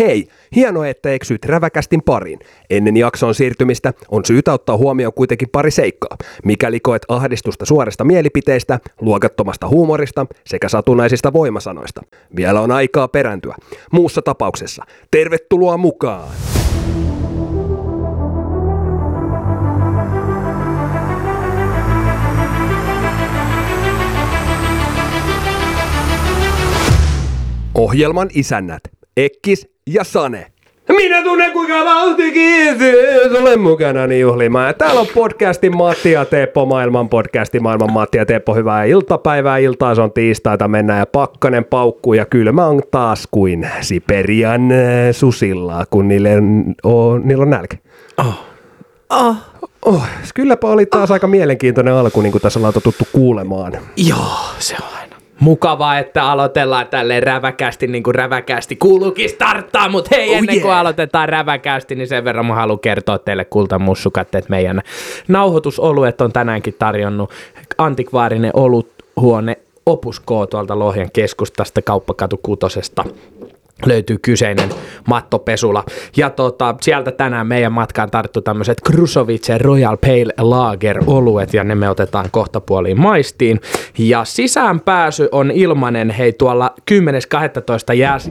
Hei, hienoa, että eksyit räväkästin pariin. Ennen jakson siirtymistä on syytä ottaa huomioon kuitenkin pari seikkaa. Mikäli koet ahdistusta suorista mielipiteistä, luokattomasta huumorista sekä satunnaisista voimasanoista. Vielä on aikaa perääntyä. Muussa tapauksessa, tervetuloa mukaan! Ohjelman isännät, Ekkis ja Sane. Minä tunnen kuinka valti kiitos, olen mukana niin juhlimaan. Täällä on podcastin Matti ja Teppo, maailman podcastin maailman Matti ja Teppo. Hyvää iltapäivää, iltaa se on tiistaita, mennään ja pakkanen paukkuu ja kylmä on taas kuin Siperian äh, susilla, kun niille on, niillä on nälkä. Oh. Oh. Oh, kylläpä oli taas oh. aika mielenkiintoinen alku, niin kuin tässä ollaan totuttu kuulemaan. Joo, se on mukavaa, että aloitellaan tälle räväkästi, niin kuin räväkästi kuuluukin starttaa, mutta hei, oh ennen yeah. kuin aloitetaan räväkästi, niin sen verran mä haluan kertoa teille kultamussukat, että meidän nauhoitusoluet on tänäänkin tarjonnut antikvaarinen oluthuone Opus K tuolta Lohjan keskustasta, kauppakatu kutosesta löytyy kyseinen mattopesula. Ja tota, sieltä tänään meidän matkaan tarttu tämmöiset Krusovice Royal Pale Lager oluet ja ne me otetaan kohta puoliin maistiin. Ja sisäänpääsy on ilmanen hei tuolla 10.12.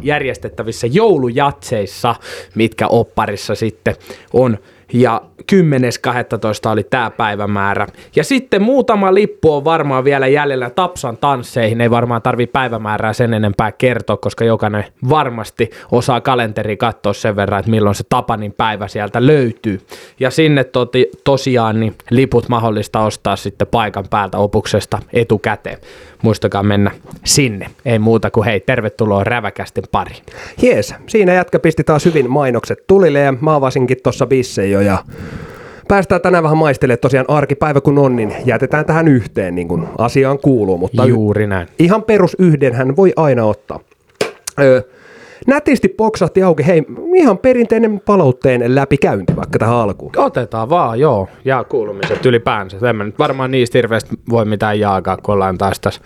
järjestettävissä joulujatseissa, mitkä opparissa sitten on ja 10.12. oli tämä päivämäärä. Ja sitten muutama lippu on varmaan vielä jäljellä Tapsan tansseihin. Ei varmaan tarvi päivämäärää sen enempää kertoa, koska jokainen varmasti osaa kalenteri katsoa sen verran, että milloin se Tapanin päivä sieltä löytyy. Ja sinne toti, tosiaan niin liput mahdollista ostaa sitten paikan päältä opuksesta etukäteen. Muistakaa mennä sinne. Ei muuta kuin hei, tervetuloa räväkästen pariin. Jees, siinä jätkä pisti taas hyvin mainokset tulille ja mä avasinkin tuossa bisse jo ja päästään tänään vähän maistelemaan tosiaan arkipäivä kun on, niin jätetään tähän yhteen niin kuin asiaan kuuluu. Mutta Juuri näin. Ihan perus yhden hän voi aina ottaa. Öö, nätisti poksahti auki, hei, ihan perinteinen palautteen läpikäynti vaikka tähän alkuun. Otetaan vaan, joo, ja kuulumiset ylipäänsä. En mä nyt varmaan niistä hirveästi voi mitään jaakaa, kun ollaan taas tässä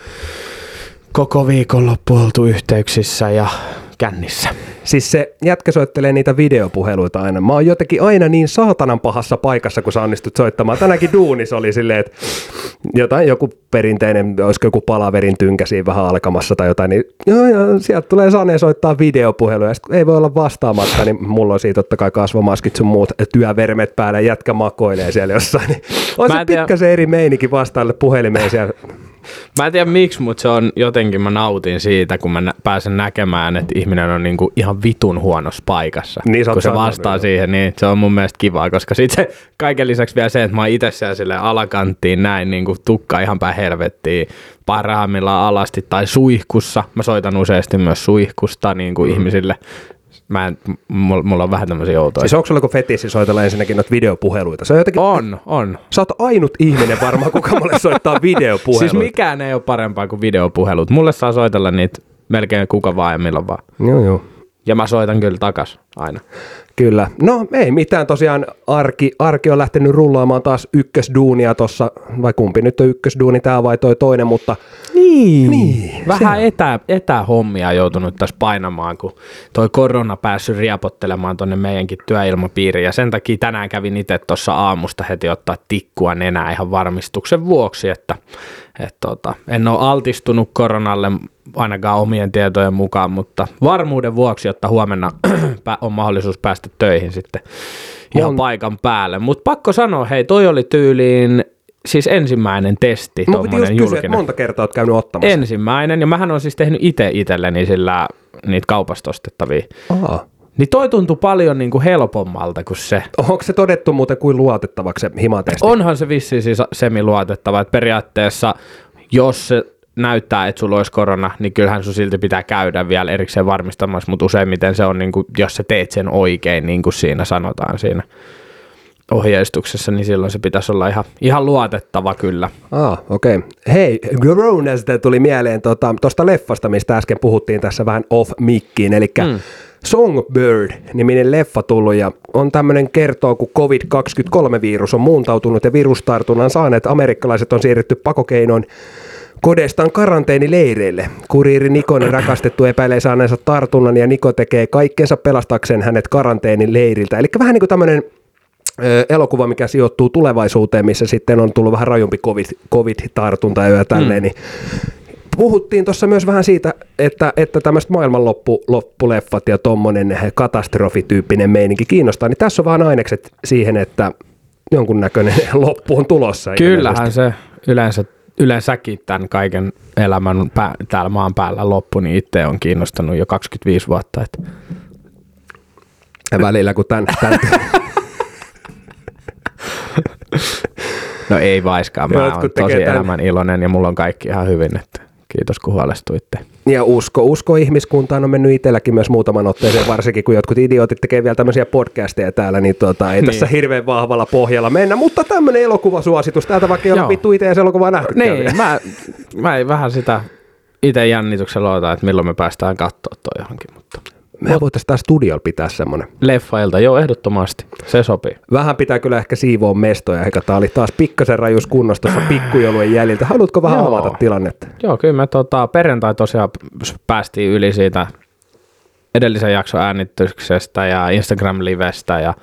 koko viikonloppu oltu yhteyksissä ja kännissä. Siis se jätkä soittelee niitä videopuheluita aina. Mä oon jotenkin aina niin saatanan pahassa paikassa, kun sä onnistut soittamaan. Tänäkin duunis oli silleen, että jotain joku perinteinen, olisiko joku palaverin tynkäsi vähän alkamassa tai jotain, niin joo, joo, sieltä tulee Sane soittaa videopuheluja, ja ei voi olla vastaamatta, niin mulla on siitä totta kai kasvomaskit sun muut työvermet päällä, jätkä makoilee siellä jossain, niin on se pikkasen eri meinikin vastaille puhelimeen siellä Mä en tiedä miksi, mutta se on jotenkin, mä nautin siitä, kun mä nä- pääsen näkemään, että ihminen on niinku ihan vitun huonossa paikassa. Niin, kun se vastaa siihen, niin se on mun mielestä kivaa, koska sitten se kaiken lisäksi vielä se, että mä oon itse siellä sille alakanttiin näin niinku tukka ihan päin helvettiin parhaimmillaan alasti tai suihkussa. Mä soitan useasti myös suihkusta niin kuin mm. ihmisille mä en, mulla, mulla on vähän tämmöisiä outoja. Siis onko sulla joku fetissi soitella ensinnäkin noita videopuheluita? Se on, jotenkin, on, on. Sä oot ainut ihminen varmaan, kuka mulle soittaa videopuheluita. siis mikään ei ole parempaa kuin videopuhelut. Mulle saa soitella niitä melkein kuka vaan ja milloin vaan. Joo, joo. Ja mä soitan kyllä takas aina. Kyllä. No ei mitään, tosiaan arki, arki on lähtenyt rullaamaan taas ykkösduunia tuossa, vai kumpi nyt on ykkösduuni, tämä vai toi toinen, mutta... Niin, niin vähän se... etä, etähommia joutunut tässä painamaan, kun toi korona päässyt riapottelemaan tonne meidänkin työilmapiiriin, ja sen takia tänään kävin itse tuossa aamusta heti ottaa tikkua nenää ihan varmistuksen vuoksi, että et tota, en ole altistunut koronalle ainakaan omien tietojen mukaan, mutta varmuuden vuoksi, jotta huomenna on mahdollisuus päästä töihin sitten ihan Mon... paikan päälle. Mutta pakko sanoa, hei, toi oli tyyliin siis ensimmäinen testi. Mä piti just kysyä, että monta kertaa olet käynyt ottamassa. Ensimmäinen, ja mähän on siis tehnyt itse itselleni sillä niitä kaupasta ostettavia. Aha. Niin toi tuntui paljon niin kuin helpommalta kuin se. Onko se todettu muuten kuin luotettavaksi se himatesti? Onhan se vissiin siis semi-luotettava, että periaatteessa jos se näyttää, että sulla olisi korona, niin kyllähän sun silti pitää käydä vielä erikseen varmistamassa, mutta useimmiten se on, niin kuin, jos sä teet sen oikein, niin kuin siinä sanotaan siinä ohjeistuksessa, niin silloin se pitäisi olla ihan, ihan luotettava kyllä. Ah, okei. Okay. Hei, Grownasta tuli mieleen tuosta tota, leffasta, mistä äsken puhuttiin tässä vähän off-mikkiin, eli mm. Songbird-niminen leffa tullut ja on tämmöinen kertoo, kun COVID-23-virus on muuntautunut ja virustartunnan saaneet amerikkalaiset on siirretty pakokeinoin Kodestaan karanteenileireille. Kuriiri Nikonen rakastettu epäilee saaneensa tartunnan ja Niko tekee kaikkensa pelastakseen hänet karanteenileiriltä. Eli vähän niin kuin tämmöinen elokuva, mikä sijoittuu tulevaisuuteen, missä sitten on tullut vähän rajumpi COVID, COVID-tartunta ja tälleen, mm. niin puhuttiin tuossa myös vähän siitä, että, että tämmöiset maailmanloppuleffat ja tuommoinen katastrofityyppinen meininki kiinnostaa, niin tässä on vähän ainekset siihen, että jonkunnäköinen loppu on tulossa. Kyllähän se yleensä, yleensäkin tämän kaiken elämän pää, täällä maan päällä loppu, niin itse on kiinnostanut jo 25 vuotta. Että... Ja välillä kun tämän, tämän No ei vaiskaan, mä oon tosi tämän... elämän iloinen ja mulla on kaikki ihan hyvin, että kiitos kun huolestuitte. Ja usko, usko ihmiskuntaan on mennyt itselläkin myös muutaman otteeseen, varsinkin kun jotkut idiotit tekee vielä tämmöisiä podcasteja täällä, niin tota, ei niin. tässä hirveän vahvalla pohjalla mennä. Mutta tämmöinen elokuvasuositus, täältä vaikka ei ole vittu itse elokuvaa nähty. Niin, mä, mä ei vähän sitä itse jännityksellä odota, että milloin me päästään katsoa toi johonkin, me voitaisiin tää studiolla pitää semmoinen. Leffailta, joo, ehdottomasti. Se sopii. Vähän pitää kyllä ehkä siivoa mestoja, eikä tää oli taas pikkasen rajus kunnossa tuossa pikkujoulujen jäljiltä. Haluatko vähän joo. avata tilannetta? Joo, kyllä me tota, perjantai tosiaan päästiin yli siitä edellisen jakson äänityksestä ja Instagram-livestä ja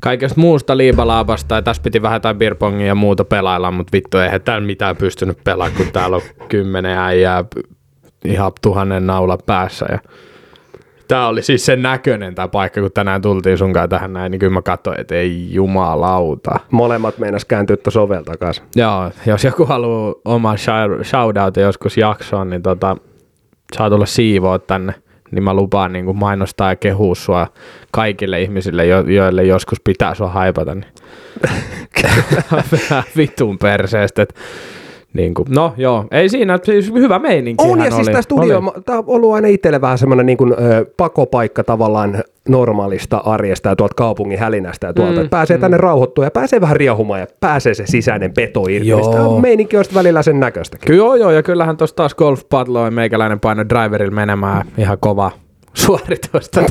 kaikesta muusta liibalaabasta ja tässä piti vähän jotain beerpongia ja muuta pelailla, mutta vittu eihän täällä mitään pystynyt pelaamaan, kun täällä on kymmenen äijää ihan tuhannen naula päässä ja Tämä oli siis sen näköinen tämä paikka, kun tänään tultiin sunkaan tähän näin, niin kyllä mä katsoin, että ei jumalauta. Molemmat meinas kääntyä sovelta takaisin. Joo, jos joku haluaa oma shoutout joskus jaksoon, niin tota, saa tulla siivoa tänne niin mä lupaan niin kuin mainostaa ja kehua sua kaikille ihmisille, jo- joille joskus pitää sua haipata. Niin. vitun perseestä. Että niin kuin, no joo, ei siinä, siis hyvä meininki. On ja siis tämä studio, tämä on ollut aina itselle vähän semmoinen niin kuin, ö, pakopaikka tavallaan normaalista arjesta ja tuolta kaupungin hälinästä ja tuolta. Mm, pääsee mm. tänne rauhoittua ja pääsee vähän riehumaan ja pääsee se sisäinen peto irti. Joo. meininki on välillä sen näköistä. Kyllä joo, joo, ja kyllähän tuossa taas golf ja meikäläinen paino driverilla menemään ihan kova suoritusta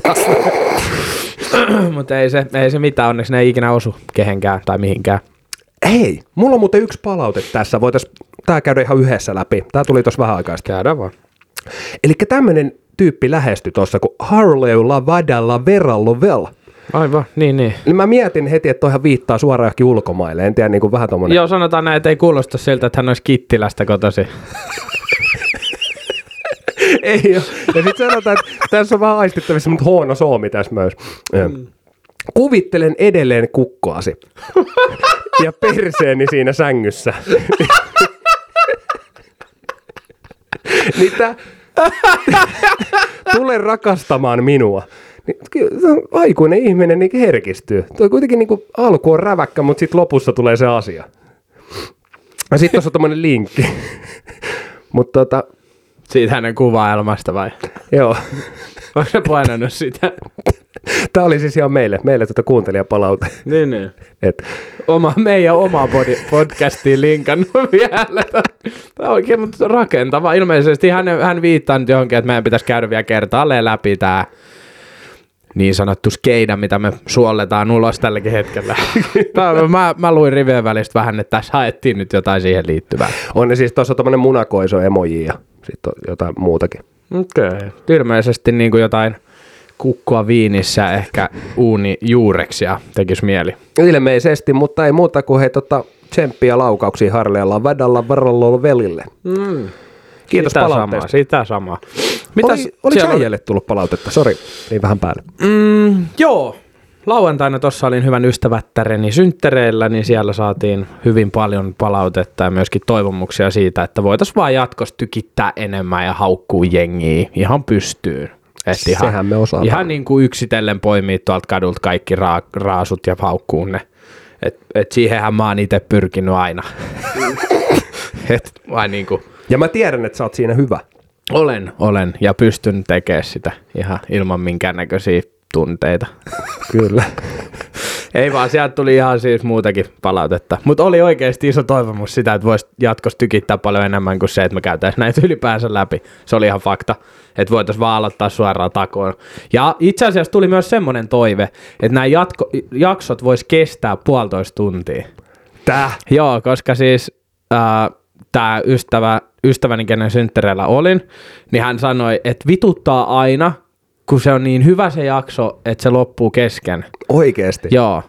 Mutta ei se, ei se mitään, onneksi ne ei ikinä osu kehenkään tai mihinkään. Hei, mulla on muuten yksi palaute tässä. Voitaisiin tämä käydä ihan yhdessä läpi. Tämä tuli tuossa vähän aikaa sitten. Käydään vaan. Eli tämmöinen tyyppi lähestyi tuossa kuin Lavadalla Verallo Vel. Aivan, niin niin. Niin mä mietin heti, että toihan viittaa suoraan johonkin ulkomaille. En tiedä, niin kuin vähän tommonen. Joo, sanotaan näin, että ei kuulosta siltä, että hän olisi Kittilästä kotosi. ei ole. Ja sitten sanotaan, että tässä on vähän aistittavissa, mutta huono soomi tässä myös. Mm. Kuvittelen edelleen kukkoasi ja perseeni siinä sängyssä. tää, tule rakastamaan minua. Niin, aikuinen ihminen niin herkistyy. Tuo kuitenkin niin kuin, alku on räväkkä, mutta sitten lopussa tulee se asia. Ja sitten tuossa on tämmöinen linkki. mutta tota... Siitä hänen kuvaelmasta vai? Joo. Onko se painanut sitä? Tämä oli siis ihan meille, meille tuota kuuntelijapalaute. Niin, niin. Et. Oma, meidän oma body, podcastiin linkannut vielä. Tämä on oikein mutta rakentava. Ilmeisesti hän, hän viittaa nyt johonkin, että meidän pitäisi käydä vielä kertaalleen läpi tämä niin sanottu skeida, mitä me suolletaan ulos tälläkin hetkellä. mä, mä luin rivien välistä vähän, että tässä haettiin nyt jotain siihen liittyvää. On ne siis tuossa tämmöinen munakoiso emoji ja sitten jotain muutakin. Okei. Okay. Ilmeisesti niin kuin jotain kukkoa viinissä, ehkä uuni juureksia tekisi mieli. Ilmeisesti, mutta ei muuta kuin hei tota, tsemppiä laukauksia Harleella Vädalla Varallolla Velille. Mm. Kiitos sitä palautteesta. Samaa, sitä samaa. Mitäs Oli, oliko äijälle tullut palautetta? Sori, ei vähän päälle. Mm, joo, lauantaina tuossa olin hyvän ystävättäreni synttereillä, niin siellä saatiin hyvin paljon palautetta ja myöskin toivomuksia siitä, että voitaisiin vaan jatkossa tykittää enemmän ja haukkuu jengiä ihan pystyyn. Et ihan, Sehän me osaamme. Ihan niin kuin yksitellen poimii tuolta kadulta kaikki ra- raasut ja haukkuu ne. Et, et siihenhän mä oon itse pyrkinyt aina. et, vai niin kuin. Ja mä tiedän, että sä oot siinä hyvä. Olen, olen ja pystyn tekemään sitä ihan ilman minkäännäköisiä tunteita. Kyllä. Ei vaan, sieltä tuli ihan siis muutakin palautetta. Mutta oli oikeasti iso toivomus sitä, että voisi jatkossa tykittää paljon enemmän kuin se, että me käytäisiin näitä ylipäänsä läpi. Se oli ihan fakta, että voitaisiin vaan aloittaa suoraan takoon. Ja itse asiassa tuli myös semmoinen toive, että nämä jatko, jaksot vois kestää puolitoista tuntia. Tää? Joo, koska siis äh, tämä ystävä ystäväni, kenen synttäreillä olin, niin hän sanoi, että vituttaa aina, kun se on niin hyvä se jakso, että se loppuu kesken. Oikeesti? Joo.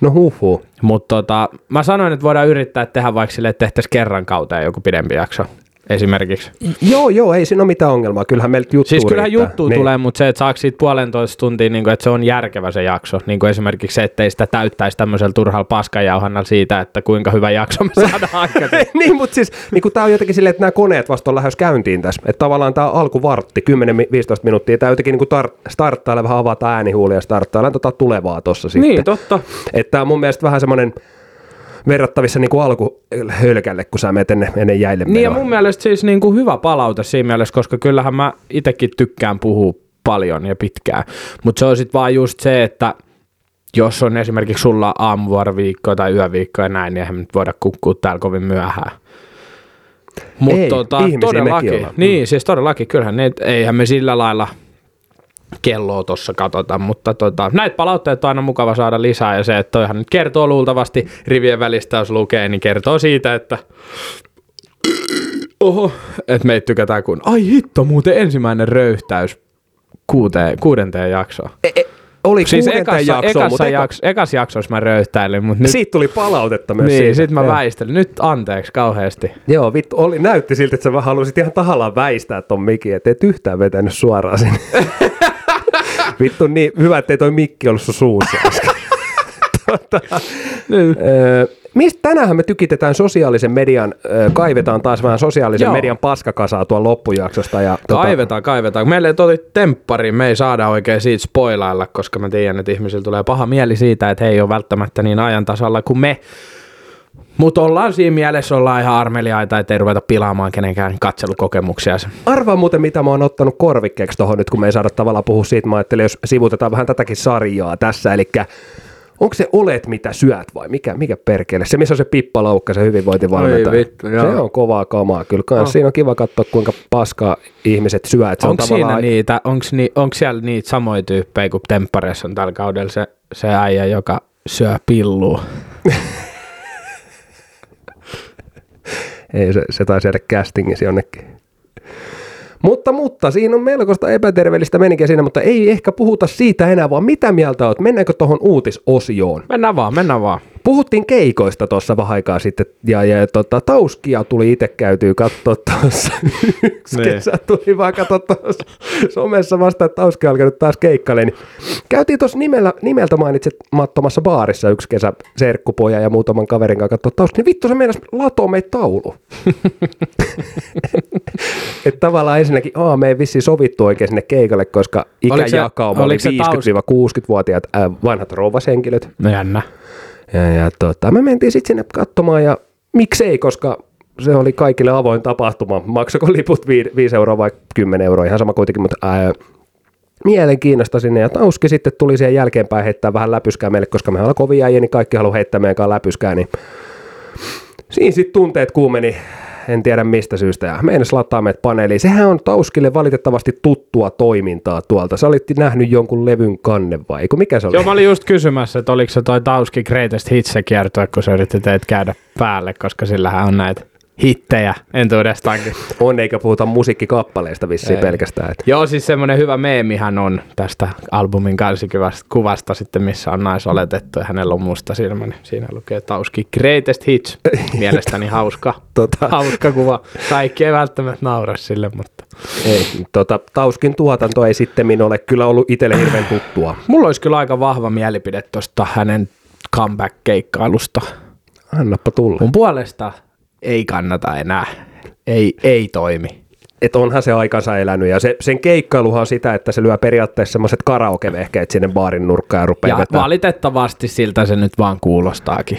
No huhu. Mutta tota, mä sanoin, että voidaan yrittää tehdä vaikka sille, että tehtäisiin kerran kauteen joku pidempi jakso esimerkiksi. Joo, joo, ei siinä ole mitään ongelmaa. Kyllähän meiltä juttu Siis kyllähän riittää. juttu niin. tulee, mutta se, että saako siitä puolentoista tuntia, niin kuin, että se on järkevä se jakso. Niin kuin esimerkiksi se, ettei sitä täyttäisi tämmöisellä turhalla paskajauhannalla siitä, että kuinka hyvä jakso me saadaan aikaisemmin. niin, mutta siis niin tämä on jotenkin silleen, että nämä koneet vasta on lähes käyntiin tässä. Että tavallaan tämä alkuvartti, 10-15 minuuttia, tämä jotenkin niin tar- starttailla vähän avata äänihuulia ja starttailla tota tulevaa tuossa sitten. niin, totta. Että tämä on mun mielestä vähän semmoinen verrattavissa niin kuin alkuhölkälle, kun sä menet ennen, ennen jäille Niin ja mun mielestä siis niin kuin hyvä palaute siinä mielessä, koska kyllähän mä itsekin tykkään puhua paljon ja pitkään. Mutta se on sitten vaan just se, että jos on esimerkiksi sulla aamuvuoroviikko tai yöviikko ja näin, niin eihän nyt voida kukkua täällä kovin myöhään. Mutta tota, todellakin, niin siis todellakin, kyllähän ne, eihän me sillä lailla kelloa tuossa katsota, mutta tota, näitä palautteita on aina mukava saada lisää ja se, että toihan nyt kertoo luultavasti rivien välistä, jos lukee, niin kertoo siitä, että Oho, että meitä tykätään kun, ai hitto, muuten ensimmäinen röyhtäys kuuteen, kuudenteen jaksoon. E, e, oli Siis ekassa, jaksoa, ekassa, mutta eka- jakso, ekas jaksossa mä röyhtäilin, mutta nyt, siitä tuli palautetta myös niin, siitä. sit mä Joo. väistelin. Nyt anteeksi kauheasti. Joo, vittu, oli, näytti siltä, että sä vähän halusit ihan tahallaan väistää ton mikin, että et yhtään vetänyt suoraan sinne. vittu, niin hyvä, ettei toi mikki ollut sun suussa tota, öö, mistä tänään me tykitetään sosiaalisen median, öö, kaivetaan taas vähän sosiaalisen Joo. median paskakasaa tuon loppujaksosta. Ja, tota, Kaivetaan, kaivetaan. Meille tuli temppari, me ei saada oikein siitä spoilailla, koska mä tiedän, että ihmisillä tulee paha mieli siitä, että he ei ole välttämättä niin ajan tasalla kuin me. Mutta ollaan siinä mielessä, ollaan ihan armeliaita, että ei ruveta pilaamaan kenenkään katselukokemuksia. Arvaa muuten, mitä mä oon ottanut korvikkeeksi tuohon nyt, kun me ei saada tavallaan puhua siitä. Mä ajattelin, jos sivutetaan vähän tätäkin sarjaa tässä, eli onko se olet mitä syöt vai mikä, mikä perkele? Se, missä on se pippalaukka, se hyvinvointivalmentaja. Oi vittu, joo. se on kovaa kamaa kyllä. Kans. Oh. Siinä on kiva katsoa, kuinka paskaa ihmiset syö. että Se on Onko siinä tavallaan... niitä, onko ni, onko siellä niitä samoja tyyppejä kuin Temppareissa on tällä kaudella se, se äijä, joka syö pillua? Ei, se, se taisi jäädä castingissa jonnekin. Mutta, mutta siinä on melkoista epäterveellistä menikä siinä, mutta ei ehkä puhuta siitä enää, vaan mitä mieltä oot? Mennäänkö tuohon uutisosioon? Mennään vaan, mennään vaan. Puhuttiin keikoista tuossa vähän aikaa sitten, ja, ja tota, Tauskia tuli itse käytyy katsoa tuossa. Yksi Niin. kesä tuli vaan katsoa tuossa somessa vasta, että Tauskia alkanut taas keikkaille. Niin käytiin tuossa nimellä, nimeltä mainitsemattomassa baarissa yksi kesä serkkupoja ja muutaman kaverin kanssa katsoa Tauskia. Niin vittu se meinas latoo meitä taulu. että tavallaan ensinnäkin, aa, me ei vissiin sovittu oikein sinne keikalle, koska ikäjakauma oli oliko se taus- 50-60-vuotiaat äh, vanhat rouvashenkilöt. No jännä. Ja, ja tota, me mentiin sitten sinne katsomaan ja miksei, koska se oli kaikille avoin tapahtuma. Maksako liput 5 euroa vai 10 euroa, ihan sama kuitenkin, mutta ää, mielenkiinnosta sinne. Ja Tauski sitten tuli siihen jälkeenpäin heittää vähän läpyskää meille, koska me ollaan kovia äijä, niin kaikki haluaa heittää meidän läpyskää. Niin siinä sitten tunteet kuumeni, en tiedä mistä syystä, ja meidän lattaa meidät paneeliin. Sehän on Tauskille valitettavasti tuttua toimintaa tuolta. Sä olit nähnyt jonkun levyn kannen vai? Eikö mikä se oli? Joo, mä olin just kysymässä, että oliko se toi Tauski Greatest Hits se kiertue, kun se yritti teet käydä päälle, koska sillähän on näitä hittejä entuudestaankin. On, eikä puhuta musiikkikappaleista vissiin Ei. pelkästään. Et. Joo, siis semmoinen hyvä meemihän on tästä albumin kansikuvasta kuvasta sitten, missä on naisoletettu ja hänellä on musta silmä, niin siinä lukee Tauski Greatest Hits. Mielestäni hauska, Tota, hauska kuva. Kaikki ei välttämättä naura sille, mutta ei, tota, Tauskin tuotanto ei sitten ole kyllä ollut itselle hirveän tuttua. mulla olisi kyllä aika vahva mielipide tuosta hänen comeback-keikkailusta. Annappa tulla. Mun puolesta ei kannata enää. Ei, ei toimi. Et onhan se aikansa elänyt ja se, sen keikkailuhan on sitä, että se lyö periaatteessa semmoiset karaokevehkeet sinne baarin nurkkaan ja rupeaa Ja vetää. valitettavasti siltä se nyt vaan kuulostaakin.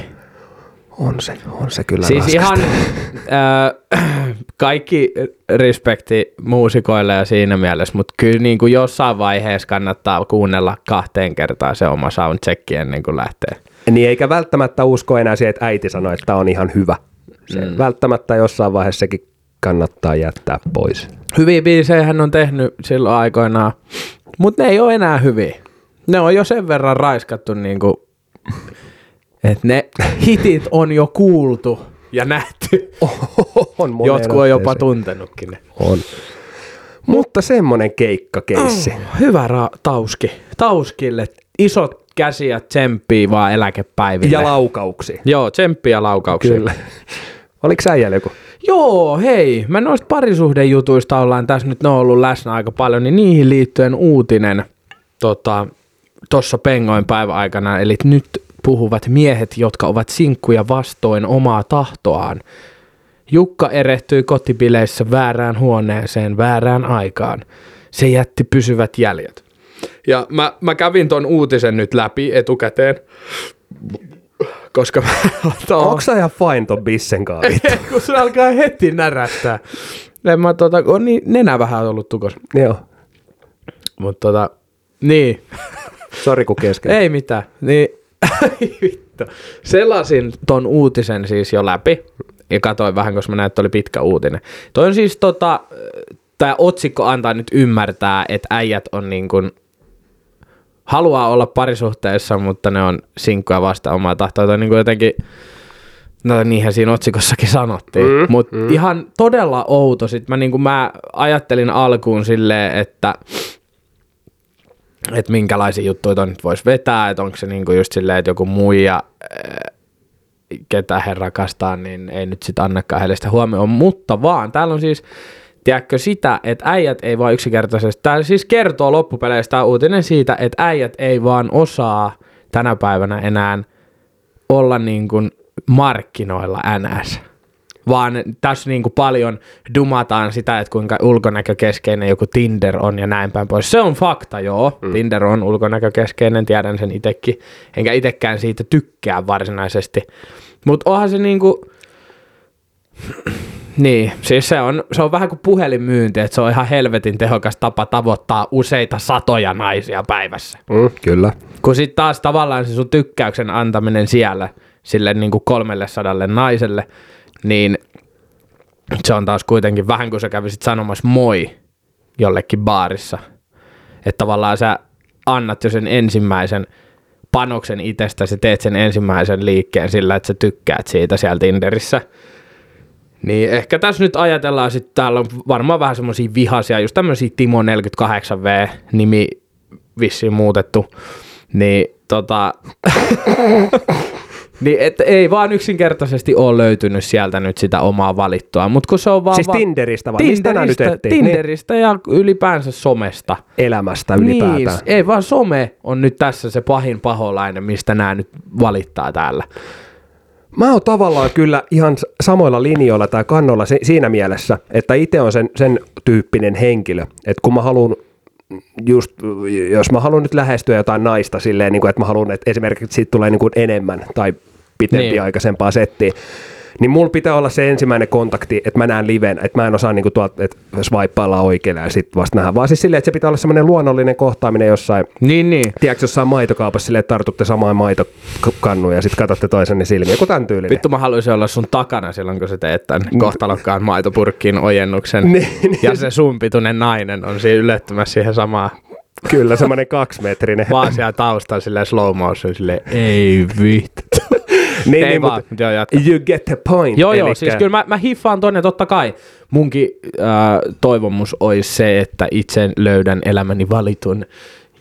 On se, on se kyllä Siis raskasta. ihan äh, kaikki respekti muusikoille ja siinä mielessä, mutta kyllä niin kuin jossain vaiheessa kannattaa kuunnella kahteen kertaan se oma soundcheck ennen kuin lähtee. Niin eikä välttämättä usko enää siihen, että äiti sanoi, että tämä on ihan hyvä. Se mm. välttämättä jossain vaiheessa sekin kannattaa jättää pois. Hyviä biisejä hän on tehnyt silloin aikoinaan, mutta ne ei ole enää hyviä. Ne on jo sen verran raiskattu, niin kuin, että ne hitit on jo kuultu ja nähty. on Jotkut on jopa tuntenutkin ne. On. Mutta semmonen keikkakeissi. Hyvä ra- Tauski. Tauskille isot käsiä tsemppii vaan eläkepäiville. Ja laukauksi. Joo, tsemppiä laukauksia. Kyllä. Oliko säijällä joku? Joo, hei. Mä noista parisuhdejutuista ollaan tässä nyt, ne on ollut läsnä aika paljon, niin niihin liittyen uutinen tota, tuossa pengoin päiväaikana. Eli nyt puhuvat miehet, jotka ovat sinkkuja vastoin omaa tahtoaan. Jukka erehtyi kotibileissä väärään huoneeseen väärään aikaan. Se jätti pysyvät jäljet. Ja mä, mä kävin ton uutisen nyt läpi etukäteen, koska mä Onko sä ihan fine ton bissen kanssa? kun se alkaa heti närästää. En mä tota, on niin, nenä vähän ollut tukos. Joo. Mutta tota, niin, Sori kun kesken. ei mitään. Niin, vittu. Selasin ton uutisen siis jo läpi ja katsoin vähän, koska mä näin, että oli pitkä uutinen. Toi on siis tota, tää otsikko antaa nyt ymmärtää, että äijät on niin kuin, haluaa olla parisuhteessa, mutta ne on sinkkuja vasta omaa tahtoa. Niin kuin jotenkin, no niinhän siinä otsikossakin sanottiin, mm, mutta mm. ihan todella outo. Sitten mä, niin kuin mä ajattelin alkuun silleen, että että minkälaisia juttuja ton nyt voisi vetää, että onko se niinku just silleen, että joku muija, äh, ketä he rakastaa, niin ei nyt sit annakaan heille sitä huomioon, mutta vaan täällä on siis, tiedätkö sitä, että äijät ei vaan yksinkertaisesti, tää siis kertoo loppupeleistä uutinen siitä, että äijät ei vaan osaa tänä päivänä enää olla niin kuin markkinoilla NS. Vaan tässä niin kuin paljon dumataan sitä, että kuinka ulkonäkökeskeinen joku Tinder on ja näin päin pois. Se on fakta, joo. Mm. Tinder on ulkonäkökeskeinen, tiedän sen itsekin. Enkä itsekään siitä tykkää varsinaisesti. Mutta onhan se niinku... Niin, siis se on, se on vähän kuin puhelinmyynti, että se on ihan helvetin tehokas tapa tavoittaa useita satoja naisia päivässä. Mm, kyllä. Kun sitten taas tavallaan se sun tykkäyksen antaminen siellä sille niin kuin kolmelle sadalle naiselle, niin se on taas kuitenkin vähän kuin sä kävisit sanomassa moi jollekin baarissa. Että tavallaan sä annat jo sen ensimmäisen panoksen itsestäsi, teet sen ensimmäisen liikkeen sillä, että sä tykkäät siitä siellä Tinderissä. Niin ehkä tässä nyt ajatellaan sitten, täällä on varmaan vähän semmoisia vihaisia, just tämmöisiä Timo 48V nimi vissiin muutettu, niin tota, niin et ei vaan yksinkertaisesti ole löytynyt sieltä nyt sitä omaa valittua, mutta kun se on vaan... Siis Tinderistä vai? Mistä nää nyt Tinderistä? Tinderistä ja ylipäänsä somesta. Niin, elämästä ylipäätään. Niin, ei vaan some on nyt tässä se pahin paholainen, mistä nämä nyt valittaa täällä. Mä oon tavallaan kyllä ihan samoilla linjoilla tai kannoilla si- siinä mielessä, että itse on sen, sen tyyppinen henkilö, että kun mä haluan just, jos mä haluan nyt lähestyä jotain naista silleen, niin kuin, että mä haluan, että esimerkiksi siitä tulee niin kuin enemmän tai pitempi Niin. aikaisempaa settiä, niin mulla pitää olla se ensimmäinen kontakti, että mä näen liven, että mä en osaa niinku tuolta, että swipeaillaan oikealle ja sitten vasta nähdä, vaan siis silleen, että se pitää olla semmoinen luonnollinen kohtaaminen jossain, Niin, niin. tiedätkö jossain maitokaupassa silleen, että tartutte samaan maitokannuun ja sitten katsotte toisenne silmiä, joku tämän tyylinen. Vittu mä haluaisin olla sun takana silloin, kun sä teet tämän kohtalokkaan maitopurkkiin ojennuksen. Niin, niin. ja se sun pituinen nainen on siinä ylettymässä siihen samaan Kyllä, semmoinen kaksimetrinen. vaan siellä taustalla silleen slow motion silleen, ei vittu. Niin, ei niin, vaan, mutta joo jatka. you get the point. Joo, joo, Elikkä- siis kyllä mä, mä hiffaan tonne, totta kai munkin äh, toivomus olisi se, että itse löydän elämäni valitun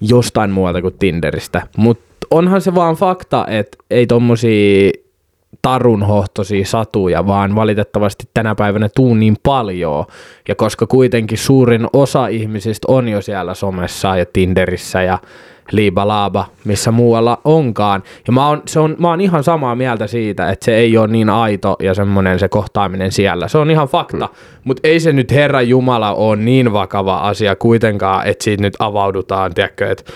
jostain muualta kuin Tinderistä. Mutta onhan se vaan fakta, että ei tommosia tarunhohtoisia satuja, vaan valitettavasti tänä päivänä tuu niin paljon. Ja koska kuitenkin suurin osa ihmisistä on jo siellä somessa ja Tinderissä ja liibalaaba, missä muualla onkaan. Ja mä oon, se on, mä oon ihan samaa mieltä siitä, että se ei ole niin aito ja semmoinen se kohtaaminen siellä. Se on ihan fakta, mutta ei se nyt Herra Jumala ole niin vakava asia kuitenkaan, että siitä nyt avaudutaan, tiedätkö, että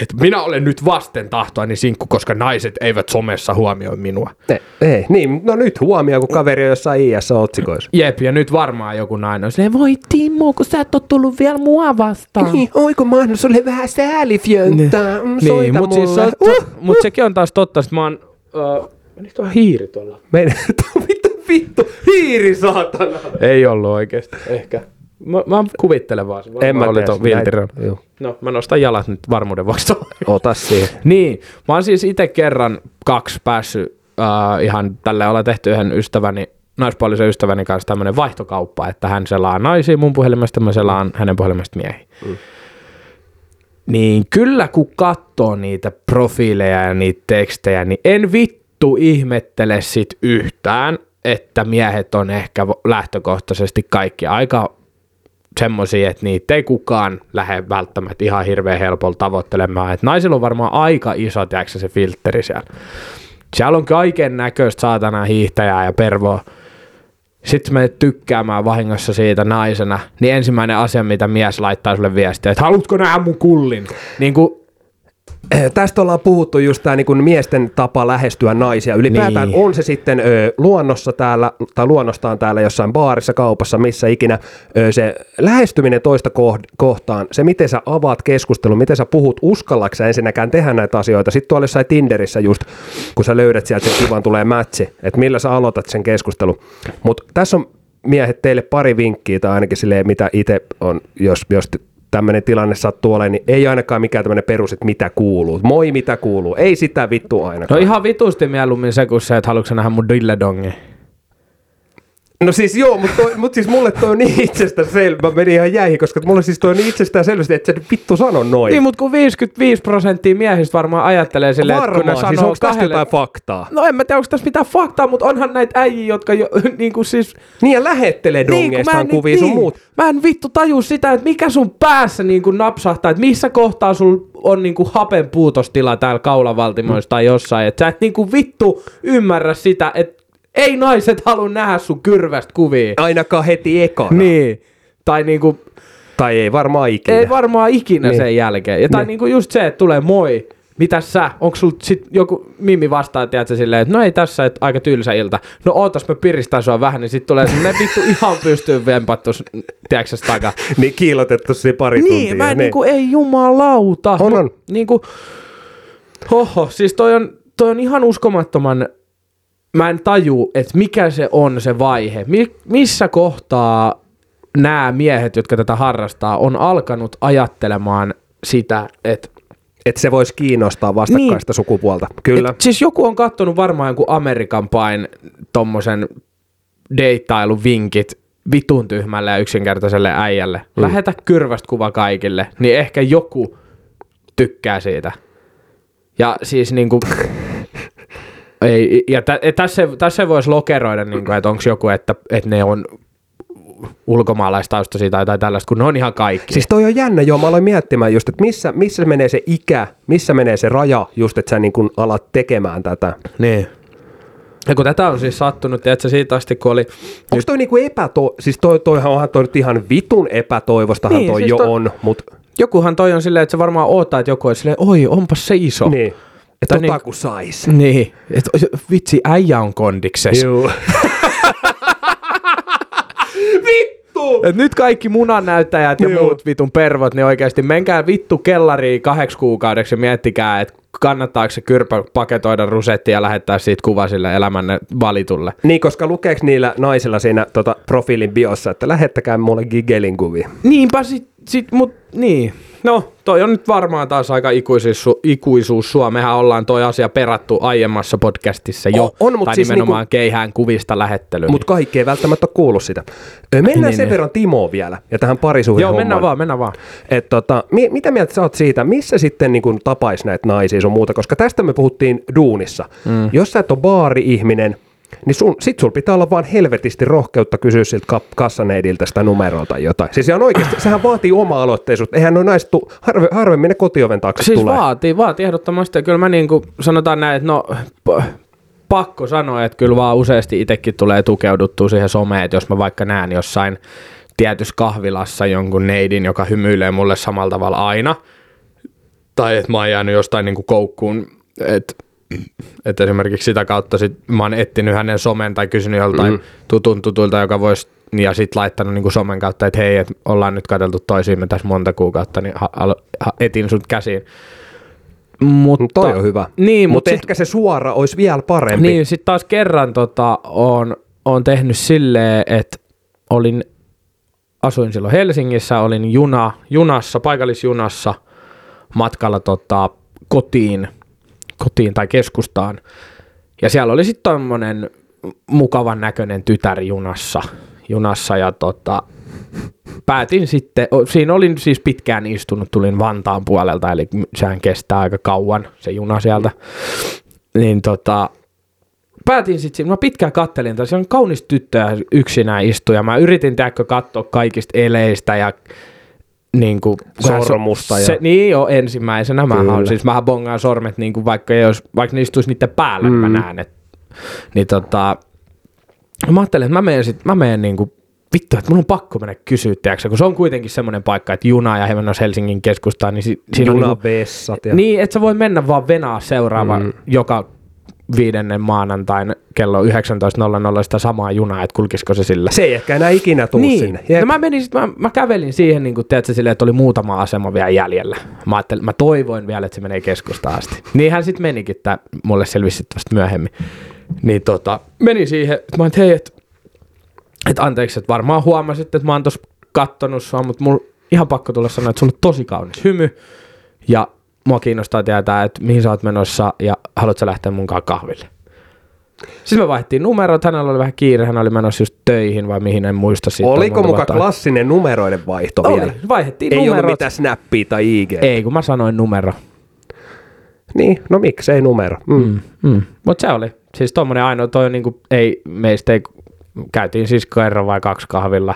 että minä olen nyt vasten tahtoani sinkku, koska naiset eivät somessa huomioi minua. Ei, ei, niin, no nyt huomioon, kun kaveri on jossain IS-otsikoissa. Jep, ja nyt varmaan joku nainen on silleen, voi Timo, kun sä et ole tullut vielä mua vastaan. Niin, oiko mahdollista sulle vähän säälifjönttää? Mm, Niin, soita mutta siis se, mulle. on, uh, mut sekin on taas totta, että mä oon... Uh, Menikö tuo hiiri tuolla? Meidän, vittu, vittu, hiiri saatana. Ei ollut oikeesti, ehkä. Mä, mä kuvittelen vaan. En mä tiedä. viltirön. No, mä nostan jalat nyt varmuuden vuoksi. Ota siihen. Niin, mä oon siis itse kerran kaksi päässyt uh, ihan tälle ollaan tehty yhden ystäväni, naispuolisen ystäväni kanssa tämmöinen vaihtokauppa, että hän selaa naisia mun puhelimesta, mä selaan hänen puhelimesta miehiä. Mm. Niin kyllä kun katsoo niitä profiileja ja niitä tekstejä, niin en vittu ihmettele sit yhtään, että miehet on ehkä lähtökohtaisesti kaikki aika semmoisia, että niitä ei kukaan lähde välttämättä ihan hirveän helpolla tavoittelemaan. Et naisilla on varmaan aika iso, tiedätkö, se filtteri siellä. Siellä on kaiken näköistä saatana hiihtäjää ja pervoa. Sitten me tykkäämään vahingossa siitä naisena, niin ensimmäinen asia, mitä mies laittaa sulle viestiä, että haluatko nähdä mun kullin? Niin kuin tästä ollaan puhuttu just tämä niin miesten tapa lähestyä naisia. Ylipäätään niin. on se sitten ö, luonnossa täällä, tai luonnostaan täällä jossain baarissa, kaupassa, missä ikinä, ö, se lähestyminen toista kohtaan, se miten sä avaat keskustelun, miten sä puhut, uskallaksä ensinnäkään tehdä näitä asioita. Sitten tuolla jossain Tinderissä just, kun sä löydät sieltä sen kivan tulee mätsi, että millä sä aloitat sen keskustelun. Mutta tässä on miehet teille pari vinkkiä, tai ainakin silleen, mitä itse on, jos, jos tämmöinen tilanne sattuu olemaan, niin ei ainakaan mikään tämmöinen perus, että mitä kuuluu. Moi, mitä kuuluu. Ei sitä vittu ainakaan. No ihan vitusti mieluummin se kuin se, että haluatko nähdä mun dilledongi. No siis joo, mutta mut siis mulle toi on niin itsestään selvä, mä menin ihan jäihin, koska mulle siis toi on niin itsestään selvästi, että se vittu sano noin. Niin, mutta kun 55 prosenttia miehistä varmaan ajattelee silleen, että kun ne sanoo siis onko kahdelle... jotain faktaa? No en mä tiedä, onko tässä mitään faktaa, mutta onhan näitä äijiä, jotka jo, niin kuin siis... Niin ja lähettelee dongeistaan niin, kuvia niin, sun muut. Mä en vittu taju sitä, että mikä sun päässä niin kuin napsahtaa, että missä kohtaa sul on niin kuin hapen puutostila täällä kaulavaltimoissa mm. tai jossain, että sä et niin kuin vittu ymmärrä sitä, että ei naiset halua nähdä sun kyrvästä kuvia. Ainakaan heti ekana. Niin. Tai niinku... Tai ei varmaan ikinä. Ei varmaan ikinä niin. sen jälkeen. Ja tai niin. niinku just se, että tulee moi, mitä sä, onko sul sit joku Mimmi vastaa, tiedätkö, silleen, että no ei tässä, että aika tylsä ilta. No ootas, mä piristän sua vähän, niin sit tulee semmonen vittu ihan pystyy vempattu, tiedätkö takaa. niin kiilotettu siinä pari niin, tuntia. Mä niin, niinku, ei jumalauta. On, on. Niinku, hoho, siis toi on, toi on ihan uskomattoman mä en taju, että mikä se on se vaihe. Mi- missä kohtaa nämä miehet, jotka tätä harrastaa, on alkanut ajattelemaan sitä, että että se voisi kiinnostaa vastakkaista niin. sukupuolta. Kyllä. Et siis joku on katsonut varmaan jonkun Amerikan pain tommosen deittailun vinkit vitun tyhmälle ja yksinkertaiselle äijälle. Mm. Lähetä kyrvästä kuva kaikille, niin ehkä joku tykkää siitä. Ja siis niinku, Ei, ja tä, tässä, tässä voisi lokeroida, niin kuin, että onko joku, että, että ne on ulkomaalaistaustaisia tai jotain tällaista, kun ne on ihan kaikki. Siis toi on jännä, joo, mä aloin miettimään just, että missä, missä menee se ikä, missä menee se raja just, että sä niin kuin alat tekemään tätä. Niin. Ja kun tätä on siis sattunut, että siitä asti, kun oli... Onko toi niinku epäto... Siis toi, toihan onhan toi nyt ihan vitun epätoivostahan niin, toi siis jo to... on, mutta... Jokuhan toi on silleen, että se varmaan odottaa, että joku on silleen, oi, onpas se iso. Niin. Että tota niin, kun sais. Niin. Et, vitsi, äijä on kondikses. Joo. vittu! Et nyt kaikki munannäyttäjät ja Joo. muut vitun pervot, niin oikeasti menkää vittu kellariin kahdeksi kuukaudeksi ja miettikää, että kannattaako se kyrpä paketoida rusetti ja lähettää siitä kuva sille elämänne valitulle. Niin, koska lukeeko niillä naisilla siinä tota, profiilin biossa, että lähettäkää mulle gigelin kuvia. Niinpä sit, sit mut niin. No, toi on nyt varmaan taas aika ikuisuus, ikuisuus sua. Mehän ollaan toi asia perattu aiemmassa podcastissa jo. On, on mutta tai siis nimenomaan niinku, keihään kuvista lähettelyyn. Mutta kaikki ei välttämättä kuulu sitä. Mennään niin, sen niin. verran Timoon vielä ja tähän parisuhde Joo, mennään vaan, mennään vaan. Et tota, mi- mitä mieltä sä oot siitä, missä sitten niin tapais näitä naisia sun muuta, koska tästä me puhuttiin duunissa. Mm. Jos sä et ole baari-ihminen, niin sun, sit sul pitää olla vaan helvetisti rohkeutta kysyä siltä kassaneidiltä sitä numeroa tai jotain. Siis ihan oikeasti, sehän vaatii oma-aloitteisuutta. Eihän noin naiset harve, harvemmin ne kotioven taakse siis tulee. vaatii, vaatii ehdottomasti. Kyllä mä niin kuin sanotaan näin, että no pakko sanoa, että kyllä vaan useasti itsekin tulee tukeuduttua siihen someen, että jos mä vaikka näen jossain tietyssä kahvilassa jonkun neidin, joka hymyilee mulle samalla tavalla aina, tai että mä oon jäänyt jostain niin kuin koukkuun, että että esimerkiksi sitä kautta sit mä oon etsinyt hänen somen tai kysynyt joltain mm. tutun tutulta, joka voisi ja sitten laittanut niinku somen kautta, että hei, et ollaan nyt katseltu toisiimme tässä monta kuukautta, niin ha, ha, etin sut käsiin. Mutta, Toi on hyvä. Niin, mutta mut ehkä se suora olisi vielä parempi. Niin, sitten taas kerran tota, on, on tehnyt silleen, että olin, asuin silloin Helsingissä, olin juna, junassa, paikallisjunassa matkalla tota, kotiin – kotiin tai keskustaan. Ja siellä oli sitten tommonen mukavan näköinen tytär junassa, junassa ja tota, päätin sitten, siinä olin siis pitkään istunut, tulin Vantaan puolelta, eli sehän kestää aika kauan se juna sieltä. Niin tota, päätin sitten, mä pitkään kattelin, siellä on kaunis tyttö ja yksinään istui, ja mä yritin tääkö katsoa kaikista eleistä ja niin kuin, Sormusta ja- Se, niin jo ensimmäisenä. Mä on, siis mähän bongaan sormet, niin kuin vaikka, olisi, vaikka ne istuisi niiden päällä, mm. mä näen. Et, niin tota, mä ajattelin, että mä menen, sit, mä menen niin kuin, vittu, että mun on pakko mennä kysyä, tiiäksä, kun se on kuitenkin semmoinen paikka, että juna ja he mennään Helsingin keskustaan, niin si, siinä on niin kuin, Junavessat ja... niin, että sä voi mennä vaan venaa seuraava mm. joka viidennen maanantain kello 19.00 sitä samaa junaa, että kulkisiko se sillä. Se ei ehkä enää ikinä tuu niin. sinne. No mä, menin sit, mä, mä, kävelin siihen, niin kuin, tiedätkö, silleen, että oli muutama asema vielä jäljellä. Mä, mä toivoin vielä, että se menee keskustaan asti. Niinhän sitten menikin, että mulle selvisi vasta myöhemmin. Niin tota, meni siihen, että mä olin, että hei, että et anteeksi, että varmaan huomasit, että mä oon tossa kattonut sua, mutta mulla ihan pakko tulla sanoa, että sulla on tosi kaunis hymy. Ja mua kiinnostaa tietää, että mihin sä oot menossa ja haluatko lähteä munkaan kahville. Sitten me vaihdettiin numerot, hänellä oli vähän kiire, hän oli menossa just töihin vai mihin en muista siitä. Oliko muka vuotta. klassinen numeroiden vaihto Oli, vielä? vaihdettiin Ei ollut numerot. mitään snappia tai IG. Ei, kun mä sanoin numero. Niin, no miksei numero. Mm. Mm. Mm. Mutta se oli. Siis tommonen ainoa, toi niinku, ei, meistä ei, käytiin siis kerran vai kaksi kahvilla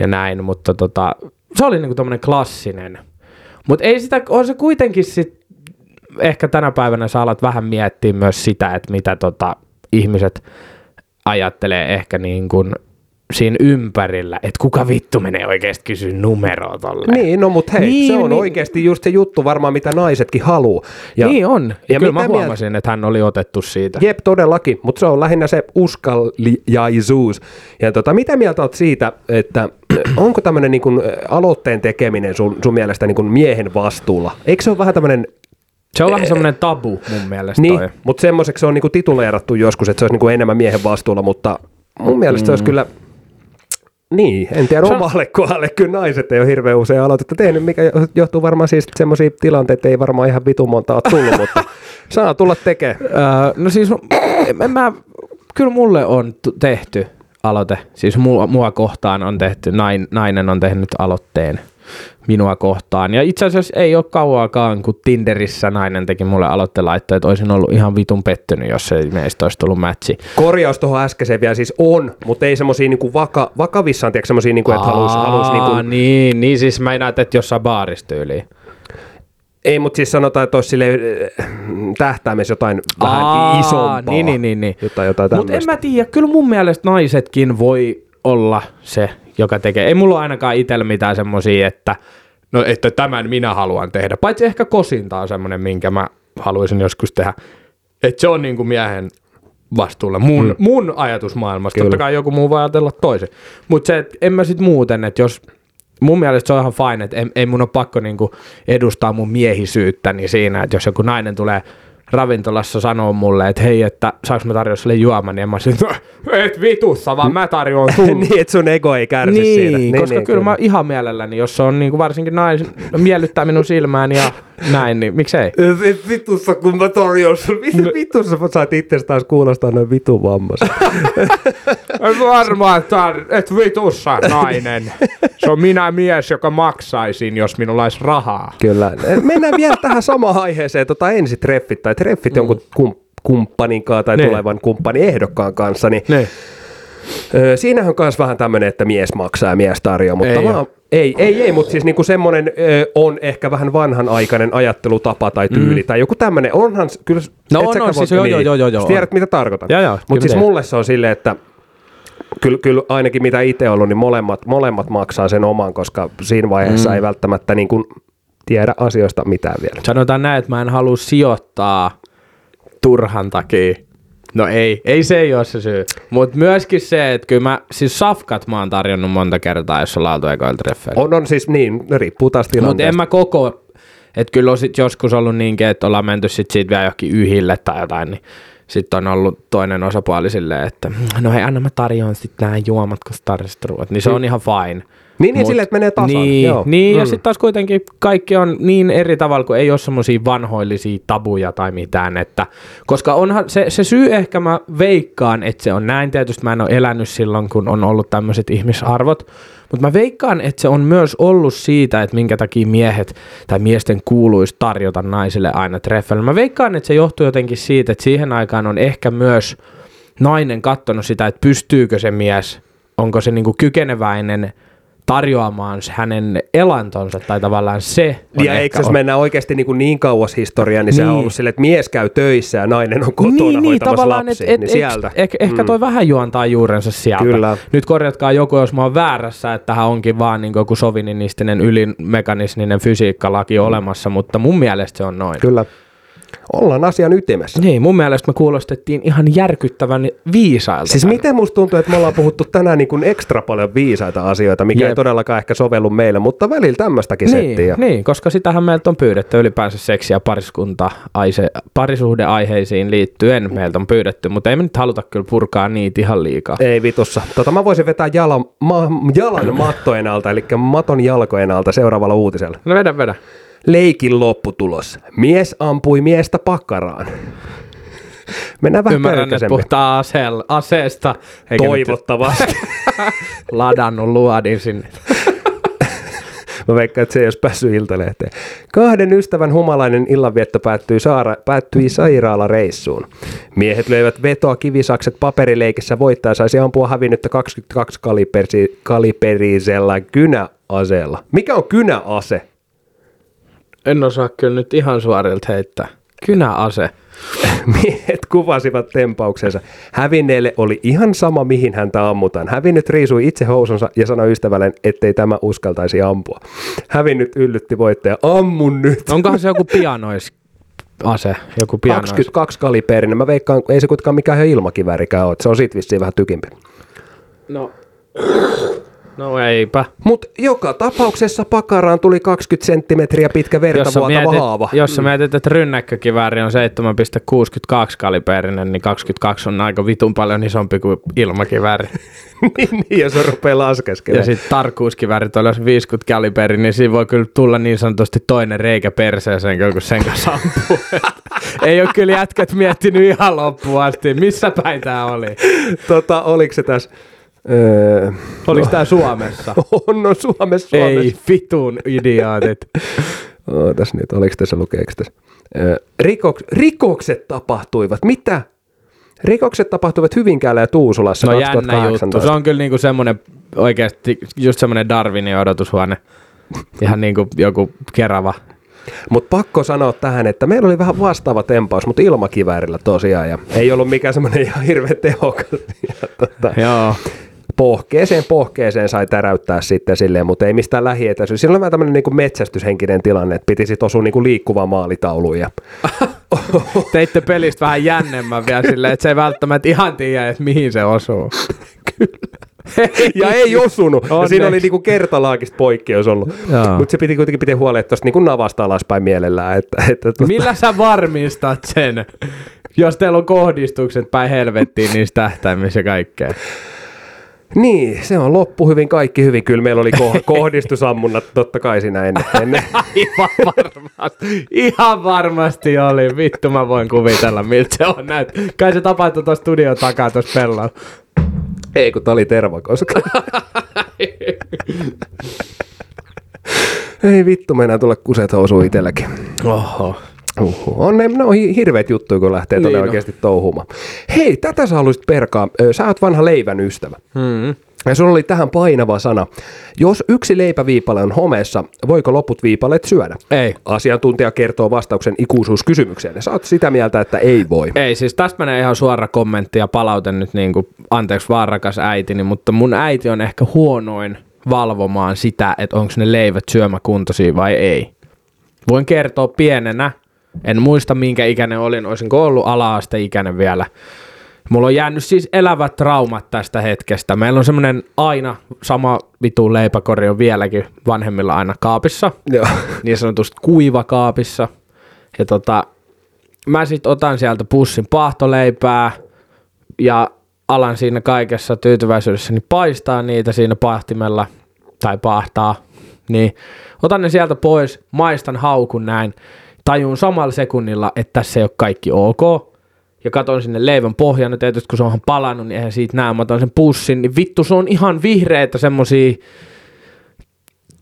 ja näin, mutta tota, se oli niinku tommonen klassinen. Mutta ei sitä, on se kuitenkin sit, ehkä tänä päivänä sä alat vähän miettiä myös sitä, että mitä tota, ihmiset ajattelee ehkä niin kuin siinä ympärillä, että kuka vittu menee oikeasti kysyä numeroa tolleen. Niin, no mut hei, Niin, se on niin. oikeasti just se juttu varmaan, mitä naisetkin haluu. Ja, niin on. Ja, ja kyllä mä mitä mieltä- huomasin, että hän oli otettu siitä. Jep, todellakin, mutta se on lähinnä se uskalliaisuus. Ja tota, mitä mieltä oot siitä, että onko tämmöinen niin aloitteen tekeminen sun, sun mielestä niin miehen vastuulla? Eikö se ole vähän tämmöinen, Se on vähän semmoinen tabu mun mielestä niin, mutta semmoiseksi se on niin tituleerattu joskus, että se olisi niin enemmän miehen vastuulla, mutta mun mielestä se olisi kyllä, niin, en tiedä on- omalle kohdalle, kyllä naiset ei ole hirveän usein aloitetta tehnyt, mikä jo- johtuu varmaan siis semmoisia tilanteita, ei varmaan ihan vitun monta ole tullut, mutta saa tulla tekemään. Öö, no siis en mä, kyllä mulle on tehty aloite, siis mua, mua kohtaan on tehty, nain, nainen on tehnyt aloitteen minua kohtaan. Ja itse asiassa ei ole kauaakaan, kun Tinderissä nainen teki mulle aloittelaitteen, että olisin ollut ihan vitun pettynyt, jos ei meistä olisi tullut matchi. Korjaus tuohon äskeiseen vielä siis on, mutta ei semmoisia niinku vaka, vakavissaan, tiedätkö, semmoisia, niinku, että halus, halus niinku, niin, niin siis mä näet, että jossain baarissa tyyliin. Ei, mutta siis sanotaan, että olisi äh, tähtäimessä jotain vähän Aa, isompaa. Niin, niin, niin. niin. Jotain, jotain Mutta en mä tiedä, kyllä mun mielestä naisetkin voi olla se, joka tekee. Ei mulla ainakaan itsellä mitään semmosia, että no, että tämän minä haluan tehdä. Paitsi ehkä kosinta on semmoinen, minkä mä haluaisin joskus tehdä. Että se on niinku miehen vastuulla. Mun, mm. mun ajatusmaailmasta. Kyllä. Totta kai joku muu voi ajatella toisen. Mutta se, että en mä sit muuten, että jos mun mielestä se on ihan fine, että ei, ei mun ole pakko niinku edustaa mun miehisyyttäni siinä, että jos joku nainen tulee ravintolassa sanoo mulle, että hei, että saanko mä tarjoa sulle juoman, niin mä sit, et vitussa, vaan mä tarjoan sulle. niin, että sun ego ei kärsi niin, siinä. niin, koska niin, kyllä mä ihan mielelläni, jos se on niinku varsinkin nais, miellyttää minun silmään ja näin, niin miksei? Vitussa, kun mä tarjoan sun. Mitä vitussa sä saat itsestä taas kuulostaa noin vitun vammassa? Varmaan, että et vitussa nainen. Se on minä mies, joka maksaisin, jos minulla olisi rahaa. Kyllä. Mennään vielä tähän samaan aiheeseen, tota ensitreffit tai treffit jonkun kum, kumppanin kanssa tai Niin. tulevan kumppanin ehdokkaan kanssa, niin Niin. Öö, siinähän on myös vähän tämmöinen, että mies maksaa ja mies tarjoaa, mutta Ei vaan, ei, ei, ei, mutta siis niinku semmoinen ö, on ehkä vähän vanhanaikainen ajattelutapa tai tyyli mm. tai joku tämmöinen. Onhan, kyllä, No on, on, siis joo, joo, joo, joo, joo, Sä tiedät, on. mitä tarkoitan. Mutta siis mulle se on silleen, että kyllä, kyllä ainakin mitä itse ollut, niin molemmat, molemmat maksaa sen oman, koska siinä vaiheessa mm. ei välttämättä niin kuin tiedä asioista mitään vielä. Sanotaan näin, että mä en halua sijoittaa turhan takia. No ei, ei se ei ole se syy. Mutta myöskin se, että kyllä mä, siis safkat mä oon tarjonnut monta kertaa, jos oltu ekoilla treffeillä. On, on siis niin, riippuu taas Mutta en tilanteesta. mä koko, että kyllä on sit joskus ollut niinkin, että ollaan menty sit siitä vielä johonkin yhille tai jotain, niin sitten on ollut toinen osapuoli silleen, että no hei, anna mä tarjoan sitten nämä juomat, kun ruuat. Niin se on ihan fine. Niin, niin silleen, että menee tasan. Niin, Joo. niin ja Mm. sitten taas kuitenkin kaikki on niin eri tavalla, kun ei ole semmoisia vanhoillisia tabuja tai mitään. Että, koska onhan se, se syy ehkä mä veikkaan, että se on näin. Tietysti mä en ole elänyt silloin, kun on ollut tämmöiset ihmisarvot. Mutta mä veikkaan, että se on myös ollut siitä, että minkä takia miehet tai miesten kuuluisi tarjota naisille aina treffeillä. Mä veikkaan, että se johtuu jotenkin siitä, että siihen aikaan on ehkä myös nainen katsonut sitä, että pystyykö se mies, onko se niinku kykeneväinen tarjoamaan hänen elantonsa tai tavallaan se on Ja eikö jos on- mennään oikeasti niin, kuin niin kauas historiaan, niin, se on Niin. ollut silleen, että mies käy töissä ja nainen on kotona niin, niin, hoitamassa tavallaan, lapsia. et, et, niin sieltä. Ehkä, ehkä toi vähän juontaa juurensa sieltä. Kyllä. Nyt korjatkaa joku, jos mä oon väärässä, että tähän onkin vaan niin joku sovininistinen ylimekanisminen fysiikkalaki olemassa, mutta mun mielestä se on noin. Kyllä. Ollaan asian ytimessä. Niin, mun mielestä me kuulostettiin ihan järkyttävän viisailta. Siis tänne. miten musta tuntuu, että me ollaan puhuttu tänään niin kuin ekstra paljon viisaita asioita, mikä Jep. ei todellakaan ehkä sovellu meille, mutta välillä tämmöistäkin niin, settiä. niin, koska sitähän meiltä on pyydetty ylipäänsä seksiä ja pariskunta aise, parisuhdeaiheisiin liittyen meiltä on pyydetty, mutta ei me nyt haluta kyllä purkaa niitä ihan liikaa. Ei vitussa. Tota, mä voisin vetää jalan, ma, jalan mattojen alta, eli maton jalkojen alta seuraavalla uutisella. No vedä, vedä. Leikin lopputulos. Mies ampui miestä pakkaraan. Mennään vähän Ymmärrän, että puhutaan aseel, aseesta. Eikä nyt Toivottavasti. ladannut luodin sinne. Mä veikkaan, että se ei olisi päässyt iltalehteen. Kahden ystävän humalainen illanvietto päättyi, saara, päättyi sairaalareissuun. Miehet löivät vetoa kivisakset paperileikissä voittaja saisi ampua hävinnyttä 22 kalipersi, kaliperisellä kynäaseella. Mikä on kynäase? En osaa kyllä nyt ihan suorilta heittää. Kynäase. Miehet kuvasivat tempauksensa. Hävinneelle oli ihan sama, mihin häntä ammutaan. Hävinnyt riisui itse housunsa ja sanoi ystävälleen, ettei tämä uskaltaisi ampua. Hävinnyt yllytti voittaja, ammun nyt. Onkohan se joku pianois ase? Joku pianois. 22 kaliberinen. Mä veikkaan, ei se kuitenkaan mikään ihan ilmakiväärikään ole. Se on sit vissiin vähän tykimpi. No. No eipä. Mutta joka tapauksessa pakaraan tuli 20 senttimetriä pitkä verta Jos sä, vuotava mietit, haava. jos sä mietit, että rynnäkkökivääri on 7,62 kaliberinen, niin 22 on aika vitun paljon isompi kuin ilmakivääri. niin, niin, jos se rupeaa Ja laskeskelemaan. sitten tarkkuuskiväärit on jos 50 kaliberi, niin siinä voi kyllä tulla niin sanotusti toinen reikä perseeseen, kun sen kanssa ampuu. Ei ole kyllä jätkät miettinyt ihan loppuun asti, missä päin tää oli. Tota, oliko se tässä... Öö, Oliko tää Suomessa? on, no Suomessa, Suomessa. Ei vitun idiootit. Ootas nyt, oliko tässä lukeeko tässä? Öö, rikoks, rikokset tapahtuivat. Mitä? Rikokset tapahtuivat Hyvinkäällä ja Tuusulassa No jännä 2018. juttu. Se on kyllä niinku semmonen oikeasti just semmonen Darwinin odotushuone. Ihan niinku joku kerava. Mutta pakko sanoa tähän, että meillä oli vähän vastaava tempaus, mutta ilmakiväärillä tosiaan. Ja ei ollut mikään semmoinen ihan hirveän tehokas. Ja tota, Joo. Pohkeeseen pohkeeseen sai täräyttää sitten silleen, mutta ei mistään lähietäisyys. Siinä oli vähän tämmöinen niinku metsästyshenkinen tilanne, että piti sitten osua niinku liikkuvaan maalitauluun. Ja Teitte pelistä vähän jännemmän vielä silleen, että se ei välttämättä ihan tiedä, että mihin se osuu. ja ei osunut. Ja Onneksi. siinä oli niinku kertalaakista poikkeus ollut. Mutta se piti kuitenkin pitää huolen, että tuosta niinku navasta alaspäin mielellään. Että, että tuota, Millä sä varmistat sen? Jos teillä on kohdistukset päin helvettiin niissä tähtäimissä ja kaikkea. Niin, se on loppu hyvin, kaikki hyvin. Kyllä meillä oli ko- kohdistusammunnat totta kai siinä ennen. ennen. Ihan varmasti. Ihan varmasti oli. Vittu mä voin kuvitella, miltä se on näet. Kai se tapahtui tuossa studion takaa tuossa pellolla. Ei, kun tää oli terva, koska... Ei vittu, meinaa tulla kuset housuun itselläkin. Oho. Uhu. On ne, ne on hi- hirveät juttuja, kun lähtee tuonne Niin oikeasti touhumaan. Hei, tätä sä haluaisit perkaa. Sä oot vanha leivän ystävä. Hmm. Ja sulla oli tähän painava sana. Jos yksi leipäviipale on homeessa, voiko loput viipaleet syödä? Ei. Asiantuntija kertoo vastauksen ikuisuuskysymykseen. Sä oot sitä mieltä, että ei voi. Ei, siis tästä menee ihan suora kommentti ja palaute nyt niin kuin, anteeksi vaan rakas äitini, mutta mun äiti on ehkä huonoin valvomaan sitä, että onko ne leivät syömäkuntoisia vai ei. Voin kertoa pienenä, en muista minkä ikäinen olin, olisinko ollut ala-asteikäinen vielä. Mulla on jäänyt siis elävät traumat tästä hetkestä. Meillä on semmoinen aina sama vitu leipäkori on vieläkin vanhemmilla aina kaapissa Joo. niin sanotusti kuivakaapissa. Ja tota, mä sit otan sieltä pussin paahtoleipää ja alan siinä kaikessa tyytyväisyydessäni paistaa niitä siinä paahtimella. tai pahtaa, niin otan ne sieltä pois, maistan haukun näin, tajun samalla sekunnilla, että tässä ei ole kaikki ok, ja katon sinne leivän pohjan, no tietysti kun se onhan palannut, niin eihän siitä näe, mä otan sen pussin, niin vittu se on ihan vihreitä semmosia,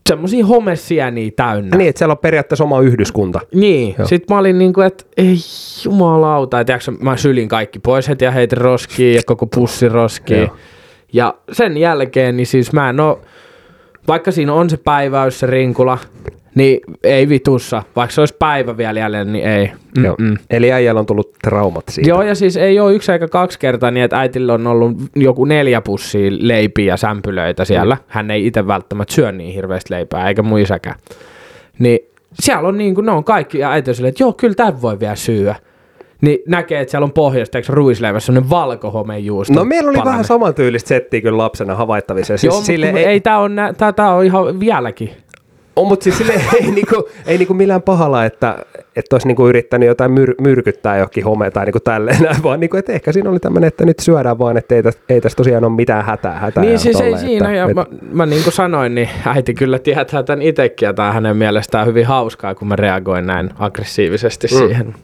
semmosia homesieniä täynnä. Niin, että siellä on periaatteessa oma yhdyskunta. Niin, Joo. sit mä olin niinku, että ei jumalauta, että mä sylin kaikki pois heti ja heitin roskiin ja koko pussi roskiin. Joo. Ja sen jälkeen, niin siis mä en oo, vaikka siinä on se päiväys, se rinkula, niin ei vitussa. Vaikka se olisi päivä vielä jäljellä, niin ei. Joo. Eli äijällä on tullut traumat siitä. Joo, ja siis ei ole yksi eikä kaksi kertaa niin, että äitillä on ollut joku neljä pussia leipiä ja sämpylöitä siellä. Mm. Hän ei itse välttämättä syö niin hirveästi leipää, eikä mun isäkään. Niin siellä on niin kuin, ne on kaikki, ja äiti on silleen, että joo, kyllä tämän voi vielä syödä niin näkee, että siellä on pohjasta, eikö ruisleivässä semmoinen valkohomejuusto. No meillä oli palanen. vähän samantyylistä settiä kyllä lapsena havaittavissa. Siis Joo, sille ei, ei tämä on, tää, tää on ihan vieläkin. On, mutta siis sille ei, niinku, ei niinku millään pahalla, että, että olisi niinku yrittänyt jotain myr, myrkyttää johonkin home tai niinku tälleen, vaan niinku, että ehkä siinä oli tämmöinen, että nyt syödään vaan, että ei, tästä, ei tästä tosiaan ole mitään hätää. hätää niin siis tolle, ei siinä, että, ja et... mä, mä niin kuin sanoin, niin äiti kyllä tietää tämän itsekin, ja tämä hänen mielestään hyvin hauskaa, kun mä reagoin näin aggressiivisesti mm. siihen.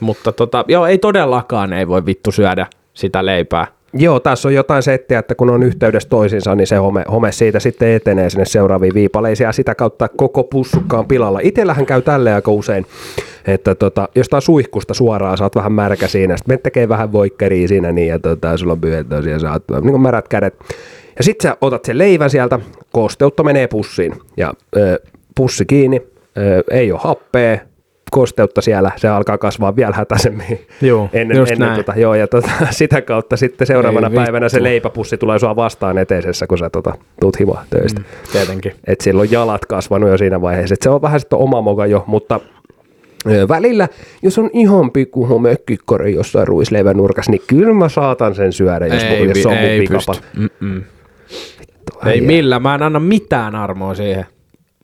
Mutta tota, joo, ei todellakaan ei voi vittu syödä sitä leipää. Joo, tässä on jotain settiä, että kun on yhteydessä toisiinsa, niin se home, home siitä sitten etenee sinne seuraaviin viipaleisiin ja sitä kautta koko pussukka on pilalla. Itellähän käy tälle aika usein, että tota, jostain suihkusta suoraan saat vähän märkä siinä, sitten me tekee vähän voikkeria siinä niin ja tota, sulla on pyhet ja saat niin märät kädet. Ja sitten sä otat sen leivän sieltä, kosteutta menee pussiin ja ö, pussi kiinni, ö, ei ole happea, kosteutta siellä, se alkaa kasvaa vielä hätäisemmin. Joo, ennen, just ennen näin. Tota, joo, ja tota, sitä kautta sitten seuraavana Ei päivänä vittu. se leipäpussi tulee sua vastaan eteisessä, kun sä tota, tuut himoa töistä. Mm, tietenkin. Et silloin jalat kasvanut jo siinä vaiheessa. Et se on vähän sitten oma moka jo, mutta välillä, jos on ihan pikku homekikkori jossain ruisleivän nurkassa, niin kyllä mä saatan sen syödä, jos, ei, jos se on ei mun pikapa. Ei millään, mä en anna mitään armoa siihen.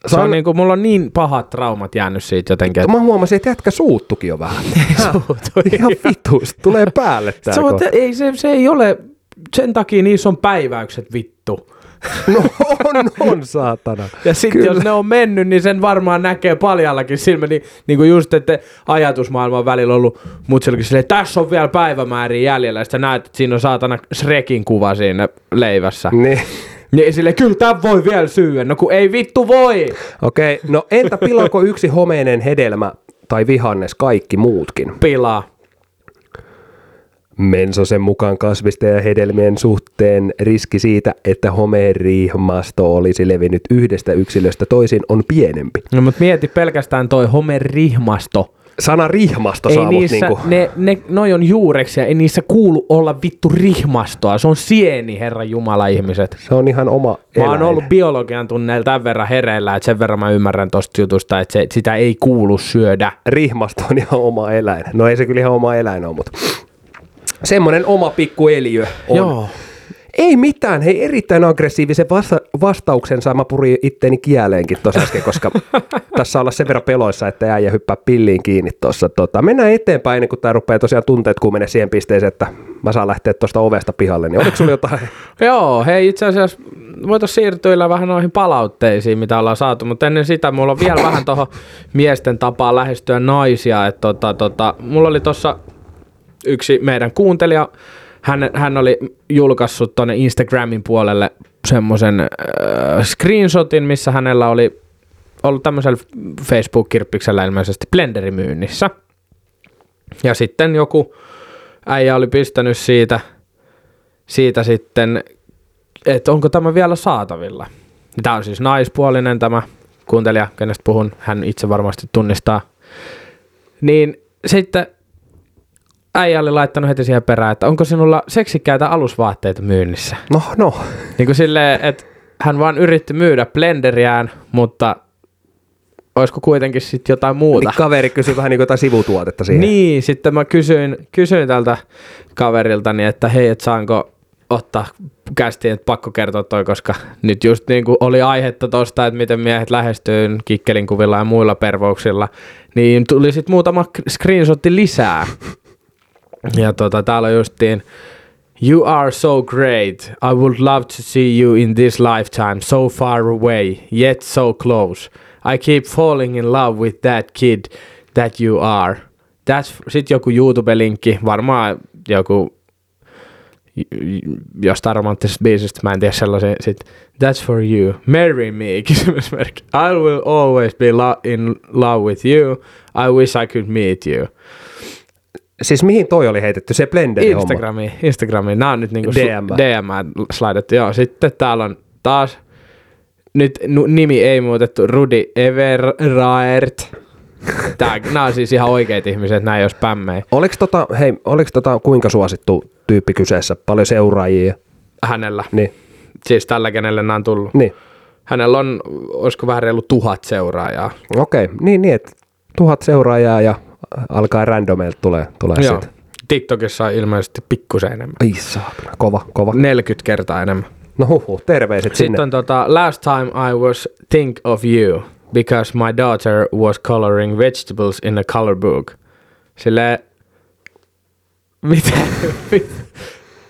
Se on, on niin kuin, mulla on niin pahat traumat jäänyt siitä jotenkin. Että... Mä huomasin, että jätkä suuttukin jo vähän. Ihan vituus, tulee päälle tää. Se, on, ei, se, se ei ole, sen takia niissä on päiväykset vittu. No on, on saatana. Ja sitten jos ne on mennyt, niin sen varmaan näkee paljallakin silmä. Niin, niin kuin just, että ajatusmaailman välillä on ollut mutsellekin silleen, tässä on vielä päivämäärin jäljellä. Ja sitten näet, että siinä on saatana Shrekin kuva siinä leivässä. Niin. Niin sille kyllä tämä voi vielä syödä. No kun ei vittu voi. Okei, okay, no entä pilaako yksi homeinen hedelmä tai vihannes kaikki muutkin? Pilaa. Mensosen mukaan kasvisten ja hedelmien suhteen riski siitä, että homerihmasto olisi levinnyt yhdestä yksilöstä toisin on pienempi. No mutta mieti pelkästään toi homerihmasto sana rihmasto ei saa niissä, niinku... ne, ne, noi on juureksia, ei niissä kuulu olla vittu rihmastoa. Se on sieni, herra Jumala ihmiset. Se on ihan oma Mä oon ollut biologian tunneilla tämän verran hereillä, että sen verran mä ymmärrän tosta jutusta, että se, sitä ei kuulu syödä. Rihmasto on ihan oma eläin. No ei se kyllä ihan oma eläin ole, mutta semmoinen oma pikku eliö on. Joo. Ei mitään, hei erittäin aggressiivisen vasta- vastauksen saa mä purin itteeni kieleenkin tuossa äsken, koska tässä olla sen verran peloissa, että äijä hyppää pilliin kiinni tuossa. Tota, mennään eteenpäin ennen kuin tämä rupeaa tosiaan tunteet kuumenee siihen pisteeseen, että mä saan lähteä tuosta ovesta pihalle, niin oliko sulla jotain? Joo, hei itse asiassa voitaisiin siirtyillä vähän noihin palautteisiin, mitä ollaan saatu, mutta ennen sitä mulla on vielä vähän tuohon miesten tapaan lähestyä naisia, että tota, tota, mulla oli tuossa yksi meidän kuuntelija, hän, hän oli julkaissut tuonne Instagramin puolelle semmoisen äh, screenshotin, missä hänellä oli ollut tämmöisellä Facebook-kirppiksellä ilmeisesti Blenderi myynnissä. Ja sitten joku äijä oli pistänyt siitä, siitä sitten, että onko tämä vielä saatavilla. Tämä on siis naispuolinen tämä kuuntelija, kenestä puhun, hän itse varmasti tunnistaa. Niin sitten äijä oli laittanut heti siihen perään, että onko sinulla seksikkäitä alusvaatteita myynnissä? No, no. Niin kuin silleen, että hän vaan yritti myydä blenderiään, mutta olisiko kuitenkin sitten jotain muuta. Niin kaveri kysyi vähän niin kuin jotain sivutuotetta siihen. Niin, sitten mä kysyin, kysyin tältä kaveriltani, että hei, että saanko ottaa kästiin, että pakko kertoa toi, koska nyt just niin kuin oli aihetta tosta, että miten miehet lähestyy kikkelin kuvilla ja muilla pervouksilla, niin tuli sitten muutama screenshotti lisää. Ja tota, täällä on justiin You are so great. I would love to see you in this lifetime, so far away, yet so close. I keep falling in love with that kid that you are. That's, sit joku YouTube-linkki, varmaan joku jostain romanttisesta biisistä, mä en tiedä sellaisen, sit That's for you, marry me, kysymysmerkki. I will always be lo- in love with you, I wish I could meet you. Siis mihin toi oli heitetty? Se Blenderi homma. Instagramiin, Instagramiin. Nämä on nyt niinku DM. sl- DM slidettu. Joo, sitten täällä on taas, nyt nu, nimi ei muutettu, Rudi Everraert. Tää, nämä on siis ihan oikeat ihmiset, nämä ei ole spämmejä. Oliko tota, hei, oliko tota kuinka suosittu tyyppi kyseessä? Paljon seuraajia? Hänellä, Niin, siis tällä kenelle nämä on tullut. niin. Hänellä on, olisiko vähän reilu tuhat seuraajaa. Okei, niin, niin, että tuhat seuraajaa ja alkaa randomeilta tulee, tulee Joo. siitä. TikTokissa on ilmeisesti pikkusen enemmän. Ai saapana, kova, kova. 40 kertaa enemmän. No huhu, terveiset sinne. Sitten on tota, last time I was think of you because my daughter was coloring vegetables in a color book. Sille mitä?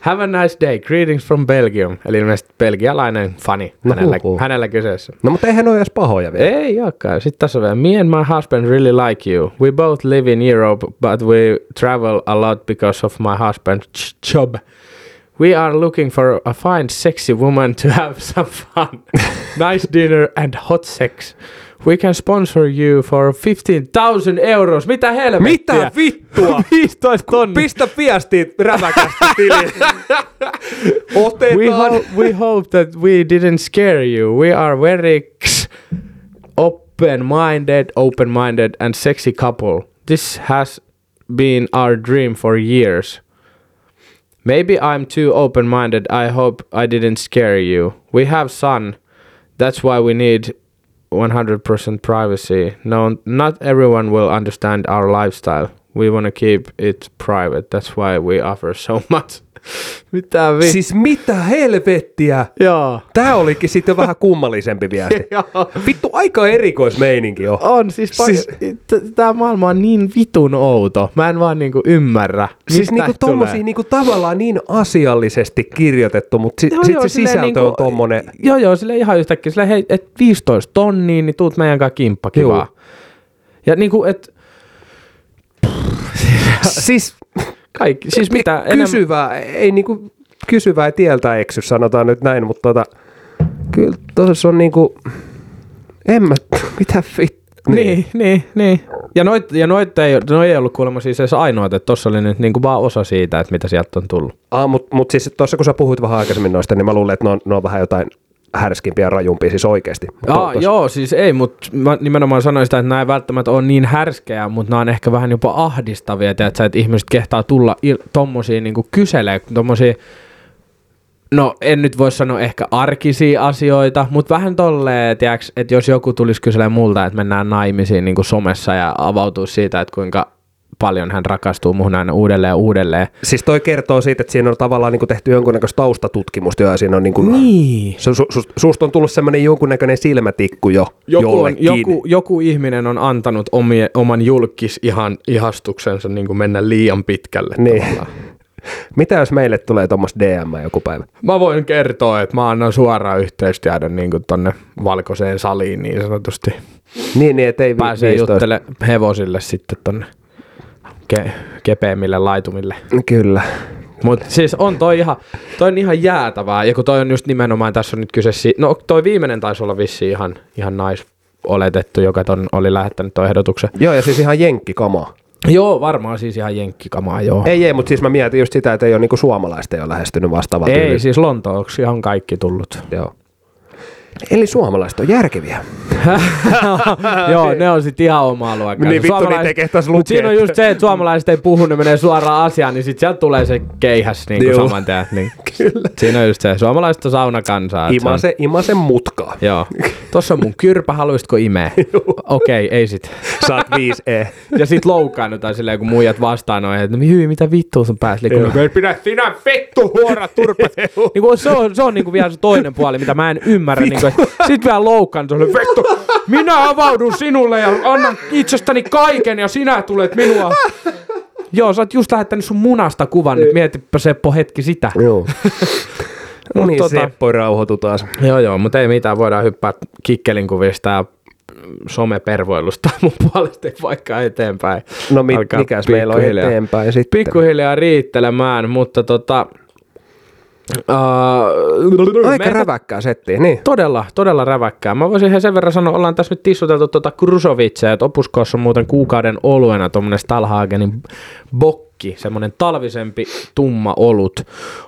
Have a nice day. Greetings from Belgium. Eli ilmeisesti belgialainen fani No hänellä, huhhuh. hänellä kyseessä. No mutta eihän ole edes pahoja vielä. Ei olekaan. Sitten tässä on vielä. Me and my husband really like you. We both live in Europe, but we travel a lot because of my husband's job. We are looking for a fine, sexy woman to have some fun. nice dinner and hot sex. We can sponsor you for 15,000 euros. Mitä helvettiä? Mitä vittua? 15 tonnia. Pistä viestit räväkästi tiliin. We, Otetaan. ho- we hope that we didn't scare you. We are very open-minded, open-minded and sexy couple. This has been our dream for years. Maybe I'm too open-minded. I hope I didn't scare you. We have son. That's why we need 100% privacy. No, not everyone will understand our lifestyle. We want to keep it private. That's why we offer so much. Mitä vi... Siis mitä helvettiä? Joo. Tää olikin sitten vähän kummallisempi viesti. Vittu, aika erikoismeininki on. On, siis, Siis- siis tämä maailma on niin vitun outo. Mä en vaan niinku ymmärrä. Siis niinku tommosia niinku tavallaan niin asiallisesti kirjoitettu, mutta si- Joo, sit joo, se sisältö niinku- on tommonen. Joo, joo, sille ihan yhtäkkiä. Sille, hei, et 15 tonnia, niin tuut meidän kanssa kimppakin Juu. vaan. Ja niinku, et Siis kaikki, siis mitä enemmän... kysyvää, ei niinku kysyvää tieltä eksy, sanotaan nyt näin, mutta tota, kyllä tuossa on niinku, en mä, mitä vittu. Niin, niin, niin. Ja noit, ja noit ei, noi ei ollut kuulemma siis edes ainoat, että tossa oli nyt niinku vaan osa siitä, että mitä sieltä on tullut. Ah, mutta mut siis tuossa kun sä puhuit vähän aikaisemmin noista, niin mä luulen, että ne on, ne on vähän jotain härskimpiä ja rajumpia siis oikeasti. Aa, joo, siis ei, mutta mä nimenomaan sanoin sitä, että nämä ei välttämättä ole niin härskejä, mutta nämä on ehkä vähän jopa ahdistavia, tiedätkö, että ihmiset kehtaa tulla il- tommosia niin kyselee, tommosia, no en nyt voi sanoa ehkä arkisia asioita, mutta vähän tolleen, tiedätkö, että jos joku tulisi kyselemään multa, että mennään naimisiin niin somessa ja avautuu siitä, että kuinka paljon hän rakastuu muhun aina uudelleen ja uudelleen. Siis toi kertoo siitä, että siinä on tavallaan niinku tehty jonkunnäköistä taustatutkimusta ja siinä on niinku, Niin. su, su, su, susta on tullut semmoinen jonkunnäköinen silmätikku jo Joku, jollekin. joku, joku ihminen on antanut omie, oman julkis ihan ihastuksensa niin kuin mennä liian pitkälle. Niin. tavallaan. Mitä jos meille tulee tuommoista DM joku päivä? Mä voin kertoa, että mä annan suoraan yhteystiedon niin kuin tonne valkoiseen saliin niin sanotusti. Niin, niin ettei vi- Pääsee 15. juttele hevosille sitten tonne ke- kepeämmille laitumille. Kyllä. Mutta siis on toi ihan, toi on ihan jäätävää. Ja kun toi on just nimenomaan, tässä on nyt kyse si- No toi viimeinen taisi olla vissi ihan, ihan nais oletettu, joka ton oli lähettänyt toi ehdotuksen. Joo, ja siis ihan jenkkikamaa. Joo, varmaan siis ihan jenkkikamaa, joo. Ei, ei, mutta siis mä mietin just sitä, että ei ole niinku suomalaista ei ole lähestynyt vastaavaa Ei, tyyliä. siis Lontooksi on kaikki tullut. Joo. Eli suomalaiset on järkeviä. Joo, ne on sitten ihan omaa luokkaa. Niin vittu, niitä ei kehtaisi Mut lukea. siinä on just se, että suomalaiset ei puhu, ne menee suoraan asiaan, niin sitten sieltä tulee se keihäs niin kuin saman tien. Niin. Kyllä. Siinä on just se, suomalaiset on saunakansaa. että se Imase, imase mutkaa. Joo. Tossa on mun kyrpä, haluaisitko imeä? Okei, okay, ei sit. Saat 5E. Ja sit loukkaannutaan silleen, kun muijat vastaan on, että no hyi, mitä vittua sun päässä liikkuu. No, pidä sinä vittu huora turpat. niin se on, se on niin kuin vielä se toinen puoli, mitä mä en ymmärrä. Niin kuin, että sit vielä loukkaantuu, vittu, minä avaudun sinulle ja annan itsestäni kaiken ja sinä tulet minua Joo, sä oot just lähettänyt sun munasta kuvan, nyt mietipä Seppo hetki sitä. Joo. no Mut niin, tota- Seppo rauhoitu taas. Joo, joo, mutta ei mitään, voidaan hyppää kikkelin kuvista ja somepervoilusta mun puolesta vaikka eteenpäin. No mi- Alkaa mikäs meillä on eteenpäin sitten? Pikkuhiljaa riittelemään, mutta tota... Uh, Aika räväkkää settiä, niin. Todella, todella räväkkää. Mä voisin ihan sen verran sanoa, ollaan tässä nyt tissuteltu tuota Krusovitsia, että Opuskoossa on muuten kuukauden oluena tuommoinen Stalhagenin bokki, semmoinen talvisempi tumma olut.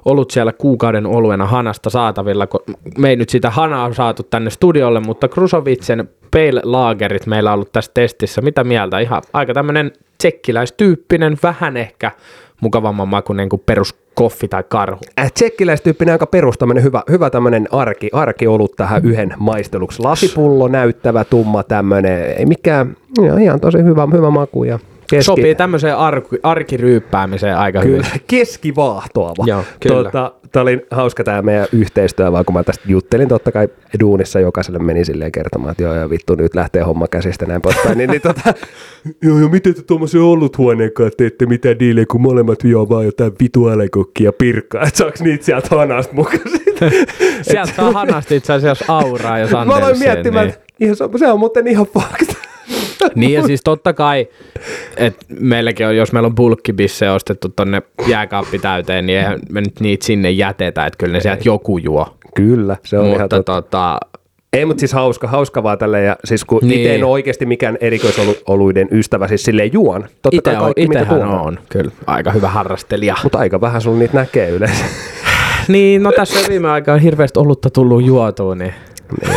Olut siellä kuukauden oluena hanasta saatavilla, kun me ei nyt sitä hanaa saatu tänne studiolle, mutta Krusovitsen Pale Lagerit meillä on ollut tässä testissä. Mitä mieltä? Ihan aika tämmöinen tsekkiläistyyppinen, vähän ehkä mukavamman makuinen kuin perus koffi tai karhu. Äh, tsekkiläistyyppinen aika perus tämmönen hyvä, hyvä tämmönen arki, arkiolut tähän yhden maisteluksi. Lasipullo näyttävä, tumma tämmönen, ei mikään, ihan tosi hyvä, hyvä maku ja keski, Sopii tämmöiseen arki, arkiryyppäämiseen aika hyvin. kyllä, keskivaahtoava. Joo, kyllä. Tota, Tämä oli hauska tämä meidän yhteistyö, vaan kun mä tästä juttelin, totta kai duunissa jokaiselle meni silleen kertomaan, että joo, joo vittu, nyt lähtee homma käsistä näin poispäin. niin, niin tota, joo, joo, miten te tuommoisen oluthuoneen kanssa teette mitään diilejä, kun molemmat juo vaan jotain vitu älekokkia pirkkaa, että saaks niitä sieltä hanasta mukaan? Sieltä saa hanasti itse asiassa auraa, jos Mä aloin Andersen, miettimään, niin. että ihan, se on- se on muuten ihan fakta. Niin ja siis totta kai, että meilläkin on, jos meillä on bulkkibisse ostettu tonne jääkaappi täyteen, niin eihän me nyt niitä sinne jätetä, että kyllä ne sieltä joku juo. Kyllä, se on ihan Mutta totta. tota, Ei, mutta siis hauska, hauska vaan tälleen, ja siis kun Niin. niin. itse en ole oikeasti mikään erikoisoluiden ystävä, siis silleen juon. Totta ite kai on, kaikki, mitä itehän tuodaan. on kyllä aika hyvä harrastelija. Mutta aika vähän sun niitä näkee yleensä. Niin, no tässä on viime aikaan hirveästi olutta tullut juotua, niin...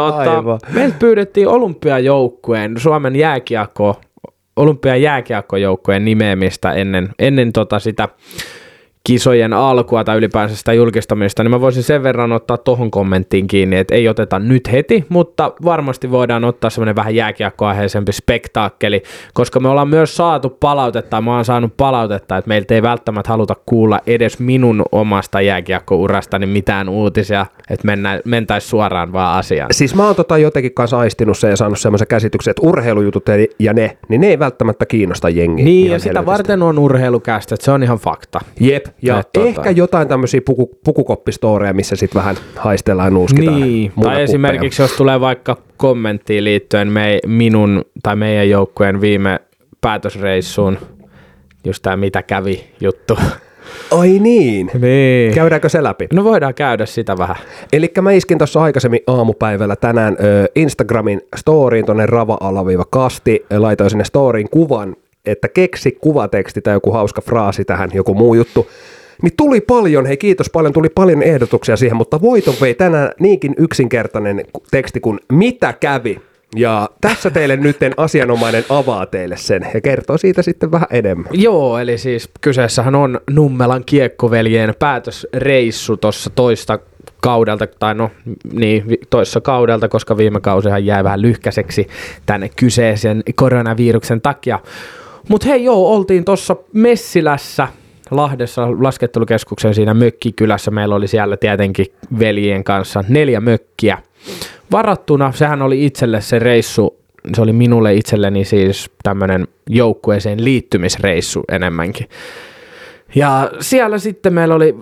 Aivan. meiltä pyydettiin olympiajoukkueen, Suomen jääkiekko, olympiajääkiekkojoukkueen nimeämistä ennen, ennen tota sitä kisojen alkua tai ylipäänsä sitä julkistamista, niin mä voisin sen verran ottaa tohon kommenttiin kiinni, että ei oteta nyt heti, mutta varmasti voidaan ottaa semmoinen vähän jääkiekkoaiheisempi spektaakkeli, koska me ollaan myös saatu palautetta, mä oon saanut palautetta, että meiltä ei välttämättä haluta kuulla edes minun omasta jääkiekkourastani mitään uutisia, että mennä, mentäis suoraan vaan asiaan. Siis mä oon tota jotenkin kanssa aistinut sen ja saanut semmoisen käsityksen, että urheilujutut ja- ja ne, niin ne ei välttämättä kiinnosta jengiä. Niin, ja sitä helvetisti. varten on urheilukästä, että se on ihan fakta. Jep, ja Et tota- ehkä jotain tämmöisiä puku, pukukoppistoreja, missä sitten vähän haistellaan nuuskitaan. Niin, tai kuppeja. esimerkiksi jos tulee vaikka kommenttiin liittyen me, minun tai meidän joukkueen viime päätösreissuun, just tämä mitä kävi juttu. Ai niin. Niin. Käydäänkö se läpi? No voidaan käydä sitä vähän. Eli mä iskin tuossa aikaisemmin aamupäivällä tänään ö, Instagramin storyin tonne rava-kasti, laitoin sinne storyin kuvan, että keksi kuvateksti tai joku hauska fraasi tähän, joku muu juttu. Niin tuli paljon, hei kiitos paljon, tuli paljon ehdotuksia siihen, mutta voiton vei tänään niinkin yksinkertainen teksti kuin mitä kävi. Ja tässä teille nytten asianomainen avaa teille sen ja kertoo siitä sitten vähän enemmän. Joo, eli siis kyseessähän on Nummelan kiekkoveljen päätösreissu tuossa toista kaudelta, tai no niin, toissa kaudelta, koska viime kausihan jäi vähän lyhkäiseksi tänne kyseisen koronaviruksen takia. Mutta hei joo, oltiin tuossa Messilässä, Lahdessa laskettelukeskuksen siinä mökkikylässä. Meillä oli siellä tietenkin veljien kanssa neljä mökkiä varattuna. Sehän oli itselle se reissu, se oli minulle itselleni siis tämmöinen joukkueeseen liittymisreissu enemmänkin. Ja siellä sitten meillä oli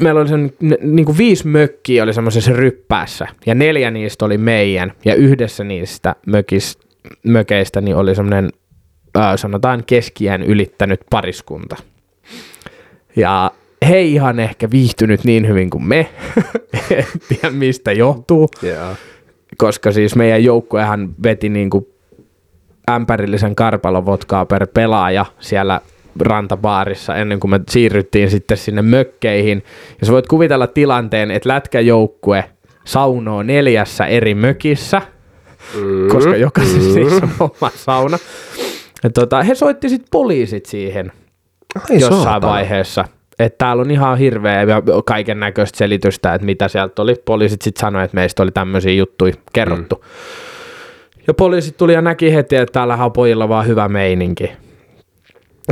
meillä oli sen, niin kuin viisi mökkiä oli semmoisessa ryppäässä, ja neljä niistä oli meidän, ja yhdessä niistä mökis, mökeistä niin oli semmoinen, sanotaan keskiään ylittänyt pariskunta. Ja he ei ihan ehkä viihtynyt niin hyvin kuin me, en tiedä mistä johtuu, Yeah. koska siis meidän joukkuehan veti niin kuin ämpärillisen karpalovotkaa per pelaaja siellä rantabaarissa ennen kuin me siirryttiin sitten sinne mökkeihin. Ja sä voit kuvitella tilanteen, että lätkäjoukkue saunoo neljässä eri mökissä, mm. koska jokaisessa siis on oma sauna. Ja tota, he soitti sitten poliisit siihen Ai jossain saatana. vaiheessa. Että täällä on ihan hirveä ja kaiken näköistä selitystä, että mitä sieltä oli. Poliisit sitten sanoivat, että meistä oli tämmöisiä juttuja kerrottu. Mm. Ja poliisit tuli ja näki heti, että täällä on pojilla vaan hyvä meininki.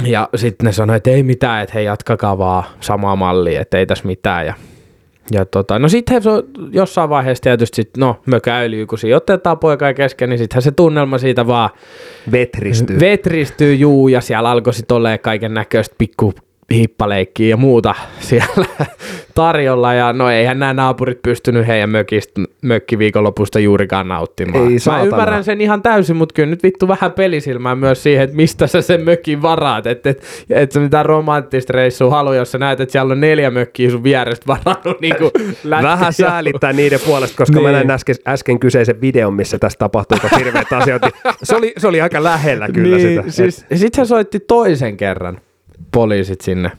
Ja sitten ne sanoi, että ei mitään, että he jatkakaa vaan samaa mallia, että ei tässä mitään. Ja Ja tota, no sitten jossain vaiheessa tietysti, sit, no mökäilyy, kun siinä otetaan poika kesken, niin sittenhän se tunnelma siitä vaan Vetristyy. vetristyy juu, ja siellä alkoi sitten olemaan kaiken näköistä pikku hippaleikkiä ja muuta siellä tarjolla. Ja no eihän nämä naapurit pystynyt heidän mökistä, mökkiviikonlopusta juurikaan nauttimaan. Ei Mä ymmärrän sen ihan täysin, mutta kyllä nyt vittu vähän pelisilmää myös siihen, että mistä sä sen mökin varaat. Että et, et sä mitään romanttista reissua halu, jos sä näet, että siellä on neljä mökkiä sun vierestä varannut niin kuin Vähän säälittää niiden puolesta, koska niin. mä Niin. näin äsken, äsken kyseisen videon, missä tässä tapahtui hirveät asioita. niin Se oli, se oli aika lähellä kyllä niin, sitä. Siis, sitten he soitti toisen kerran poliisit sinne.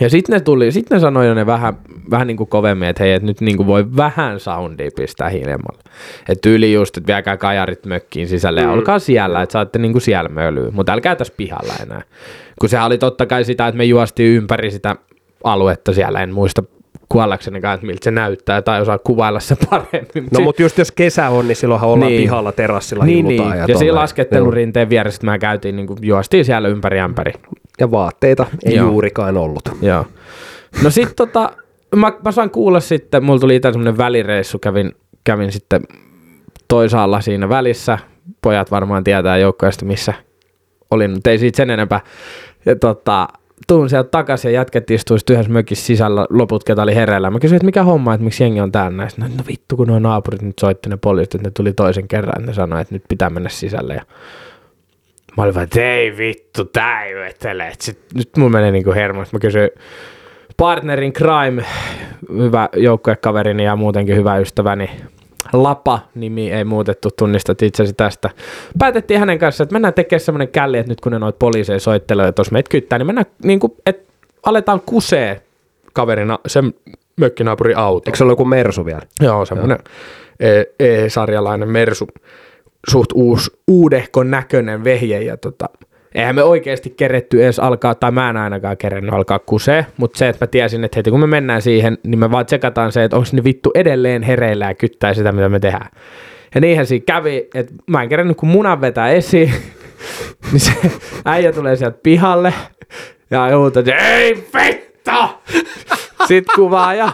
Ja sitten ne tuli, sitten ne sanoi jo ne vähän, vähän niin kuin kovemmin, että hei, että nyt niin kuin voi vähän soundia pistää hiljemmalle. Että tyyli just, että viekää kajarit mökkiin sisälle ja olkaa siellä, että saatte niin kuin siellä mölyä, mutta älkää tässä pihalla enää. Kun sehän oli totta kai sitä, että me juostiin ympäri sitä aluetta siellä, en muista kuollaksenikaan, että miltä se näyttää tai osaa kuvailla se paremmin. No mutta just jos kesä on, niin silloinhan ollaan Niin. pihalla terassilla niin, niin. Ja, ja, siinä laskettelurinteen vieressä me käytiin, niin kuin, juostiin siellä ympäri ämpäri. Ja vaatteita ei Joo. Juurikaan ollut. Joo. No sit tota, mä, mä sain kuulla sitten, mulla tuli itse semmonen välireissu, kävin, kävin sitten toisaalla siinä välissä. Pojat varmaan tietää joukkoista, missä olin, mutta ei siitä sen enempää. Ja tota, tuun sieltä takaisin ja jätket istuu sit yhdessä mökissä sisällä, loput ketä oli hereillä. Mä kysyin, että mikä homma, että miksi jengi on täällä näistä. No, no vittu, kun nuo naapurit nyt soitti ne poliisit, että ne tuli toisen kerran, ne sanoi, että nyt pitää mennä sisälle. Ja Mä olin vaan, että ei vittu, tää ei vetele. Et Sit, nyt mun menee niinku hermoista. Mä kysyin partnerin Crime, hyvä joukkuekaverini ja muutenkin hyvä ystäväni, Lapa, nimi ei muutettu, tunnistat itsesi tästä. Päätettiin hänen kanssaan, että mennään tekemään semmoinen källi, että nyt kun ne noita poliiseja soittelee, että jos meitä kyttää, niin mennään niin kuin, että aletaan kusee kaverina sen mökkinaapurin auto. Eikö se ollut joku Mersu vielä? Joo, semmoinen E- E-sarjalainen Mersu, suht uus, uudehkon näköinen vehje. Ja tota, eihän me oikeasti keretty edes alkaa, tai mä en ainakaan kerennyt alkaa kusee, mutta se, että mä tiesin, että heti kun me mennään siihen, niin me vaan tsekataan se, että onko ne vittu edelleen hereillä ja kyttää sitä, mitä me tehdään. Ja niinhän siinä kävi, että mä en kerennyt kun munan vetää esiin, niin se äijä tulee sieltä pihalle ja huutaa, että ei vittu! Sitten kuvaa ja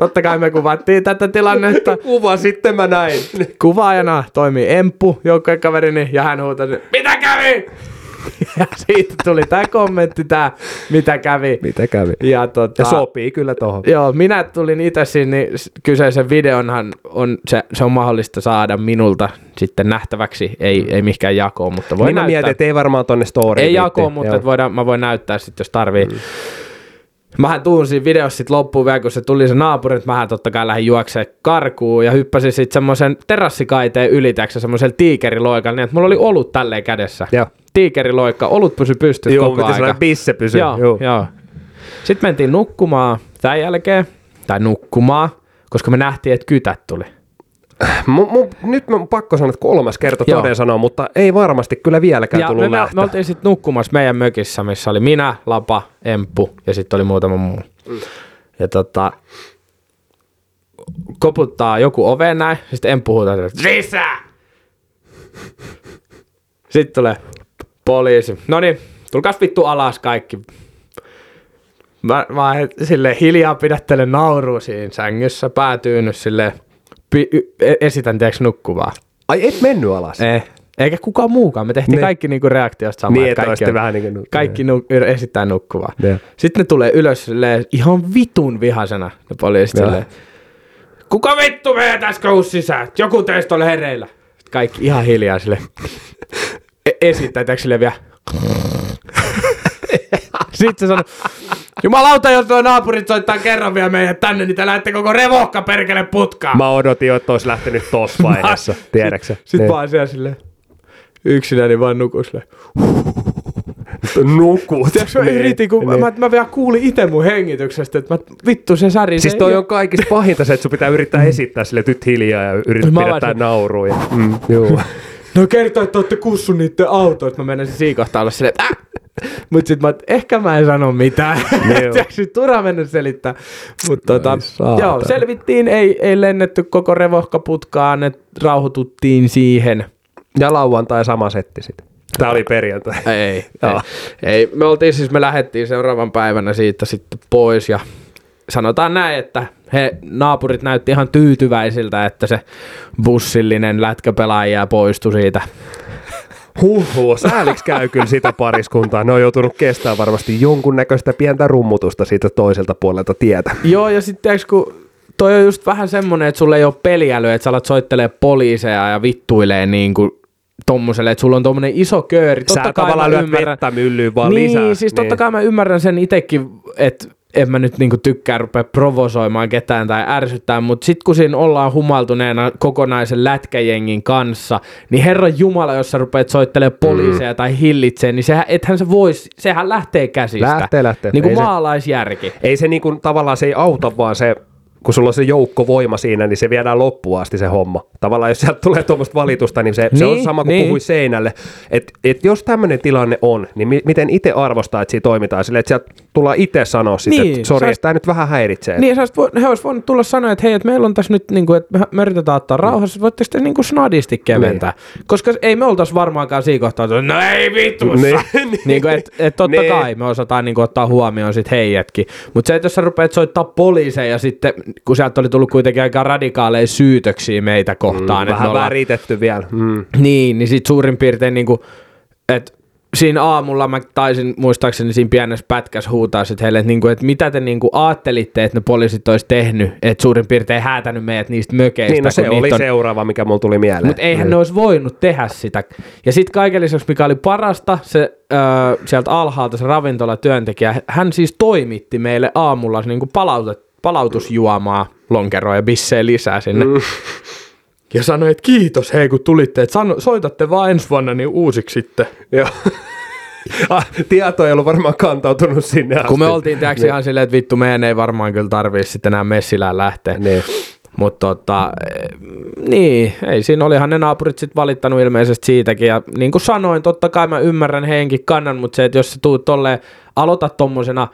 totta kai me kuvattiin tätä tilannetta. Kuva sitten mä näin. Kuvaajana toimii Emppu, joukkuekaverini, ja hän huutasi, mitä kävi? Ja siitä tuli tämä kommentti, tämä, mitä kävi. Mitä kävi? Ja, tota, Ja sopii kyllä tohon. Joo, minä tulin itse sinne, niin kyseisen videonhan on, se, se on mahdollista saada minulta sitten nähtäväksi, ei, ei mikään jakoon, mutta voi mä näyttää. mietin, että ei varmaan tonne storyin. Ei jakoon, mutta voidaan, mä voin näyttää sitten, jos tarvii. Mm. Mähän tuun siinä videossa sitten loppuun vielä, kun se tuli se naapuri, että mähän totta kai lähdin juokseen karkuun ja hyppäsin sitten semmoisen terassikaiteen ylitäksä semmoisen tiikeriloikan, niin että mulla oli olut tälleen kädessä. Joo. Tiikeriloikka, olut pysy pystyssä Joo, koko aika. sellainen bisse pysyy. Joo, joo. joo. Sitten mentiin nukkumaan tämän jälkeen, tai nukkumaan, koska me nähtiin, että kytät tuli. Mu, mu, nyt mä pakko sanoa, että kolmas kerta Joo. toden sanoa, mutta ei varmasti kyllä vieläkään Ja tullut me, me, me oltiin sitten nukkumassa meidän mökissä, missä oli minä, Lapa, Emppu ja sitten oli muutama muu. Mm. Ja tota, koputtaa joku oveen näin, sitten Emppu huutaa, että sisään! Sitten tulee poliisi. No niin, tulkaas vittu alas kaikki. Mä, mä sille hiljaa pidättelen naurua siinä sängyssä, päätyynyt sille pi, e- esitän tiedätkö nukkuvaa. Ai et mennyt alas? Ei. Eikä kukaan muukaan. Me tehtiin Ne. kaikki niinku reaktiosta samaa. Niin, kaikki, on- vähän niin kuin... kaikki nu- esittää nukkuvaa. Joo. Sitten ne tulee ylös silleen, ihan vitun vihasena, ne poliisit silleen. Kuka vittu menee tässä koulussa sisään? Joku teistä oli hereillä. Kaikki ihan hiljaa sille. E- esittää, silleen vielä. Sitten se sanoi, Jumalauta, jos nuo naapurit soittaa kerran vielä meidät tänne, niin te lähdette koko revohka perkele putkaan. Mä odotin jo, että olisi lähtenyt tossa vaiheessa, tiedäksä? Sitten Niin. vaan siellä silleen, yksinäni vaan nuku silleen. Nukut. Tiedätkö, mä Niin, yritin, kun niin. mä, mä vielä kuulin itse mun hengityksestä, että mä, vittu se säri. Siis toi on kaikista pahinta se, että sun pitää yrittää esittää sille nyt hiljaa ja yrittää pidättää vaan- naurua. Ja, mm, juu. No kertoo, että olette kussu niitten autoista. Mä menisin siinä kohtaa olla silleen, äh! Mut sit mä, oon, ehkä mä en sano mitään. Tiedätkö, turha mennä selittää. Mut tota, saatana. joo, selvittiin, ei, ei lennetty koko revohkaputkaan, että rauhoituttiin siihen. Ja lauantai sama setti sitten. Tää oli perjantai. Ei, ei, ei. Me oltiin siis, me lähdettiin seuraavan päivänä siitä sitten pois ja sanotaan näin, että he naapurit näytti ihan tyytyväisiltä, että se bussillinen lätkäpelaaja poistui siitä. Huhhuh, sääliksi käy kyllä sitä pariskuntaa. Ne on joutunut kestämään varmasti jonkunnäköistä pientä rummutusta siitä toiselta puolelta tietä. Joo, ja sitten kun toi on just vähän semmonen, että sulla ei ole peliälyä, että sä alat soittelee poliiseja ja vittuilee niin kuin tommoselle, että sulla on tommonen iso kööri. Totta Sä kai tavallaan lyöt vettä myllyyn vaan niin, lisää. siis totta niin. kai mä ymmärrän sen itekin, että en mä nyt niinku tykkää rupea provosoimaan ketään tai ärsyttää, mutta sit kun siinä ollaan humaltuneena kokonaisen lätkäjengin kanssa, niin herran jumala, jos sä rupeat soittelemaan poliiseja mm. tai hillitsee, niin sehän, ethän se vois, sehän lähtee käsistä. Lähtee, lähtee. Niin kuin maalaisjärki. Se, ei se niinku, tavallaan se ei auta, vaan se kun sulla on se joukkovoima siinä, niin se viedään loppuun asti se homma. Tavallaan jos sieltä tulee tuommoista valitusta, niin se, niin, se on niin, sama kuin niin. puhui seinälle. Että et jos tämmöinen tilanne on, niin mi- miten itse arvostaa, että siinä toimitaan silleen, että sieltä tullaan itse sanoa sitten, niin, että sori, tämä nyt vähän häiritsee. Niin, sä he olisivat voinut tulla sanoa, että hei, että meillä on tässä nyt, niin kuin, että me yritetään ottaa rauhassa, voitte sitten niin kuin snadisti keventää. Niin. Koska ei me oltaisi varmaankaan siinä kohtaa, että no ei vitussa. Niin, niin kuin, että et totta niin. kai me osataan niin kuin, ottaa huomioon sitten heijätkin. Mutta se, että jos sä rupeat soittaa poliiseja sitten, kun sieltä oli tullut kuitenkin aika radikaaleja syytöksiä meitä kohtaan. Mm, vähän ollaan... väritetty vielä. Mm. Niin, niin sitten suurin piirtein niin kuin, että siinä aamulla mä taisin muistaakseni siinä pienessä pätkässä huutaa sitten heille, että, niinku, että mitä te niinku ajattelitte, että ne poliisit olisi tehnyt, että suurin piirtein häätänyt meidät niistä mökeistä. Niin, no se oli on... seuraava, mikä mulla tuli mieleen. Mutta eihän mm. ne olisi voinut tehdä sitä. Ja sitten kaiken lisäksi, mikä oli parasta, se öö, sieltä alhaalta se ravintolatyöntekijä, hän siis toimitti meille aamulla niinku palautet, palautusjuomaa, lonkeroa ja bissejä lisää sinne. Mm. Ja sanoi, että kiitos hei kun tulitte, että sano, soitatte vaan ensi vuonna niin uusiksi sitten. Joo. ah, tieto ei ollut varmaan kantautunut sinne asti. Kun me oltiin tiedätkö ihan silleen, että vittu meidän ei varmaan kyllä tarvii sitten enää messilään lähteä. Niin. Mutta tota, niin, ei siinä olihan ne naapurit sitten valittanut ilmeisesti siitäkin. Ja niin kuin sanoin, totta kai mä ymmärrän heidänkin kannan, mutta se, että jos sä tuut tolleen, aloitat tommosena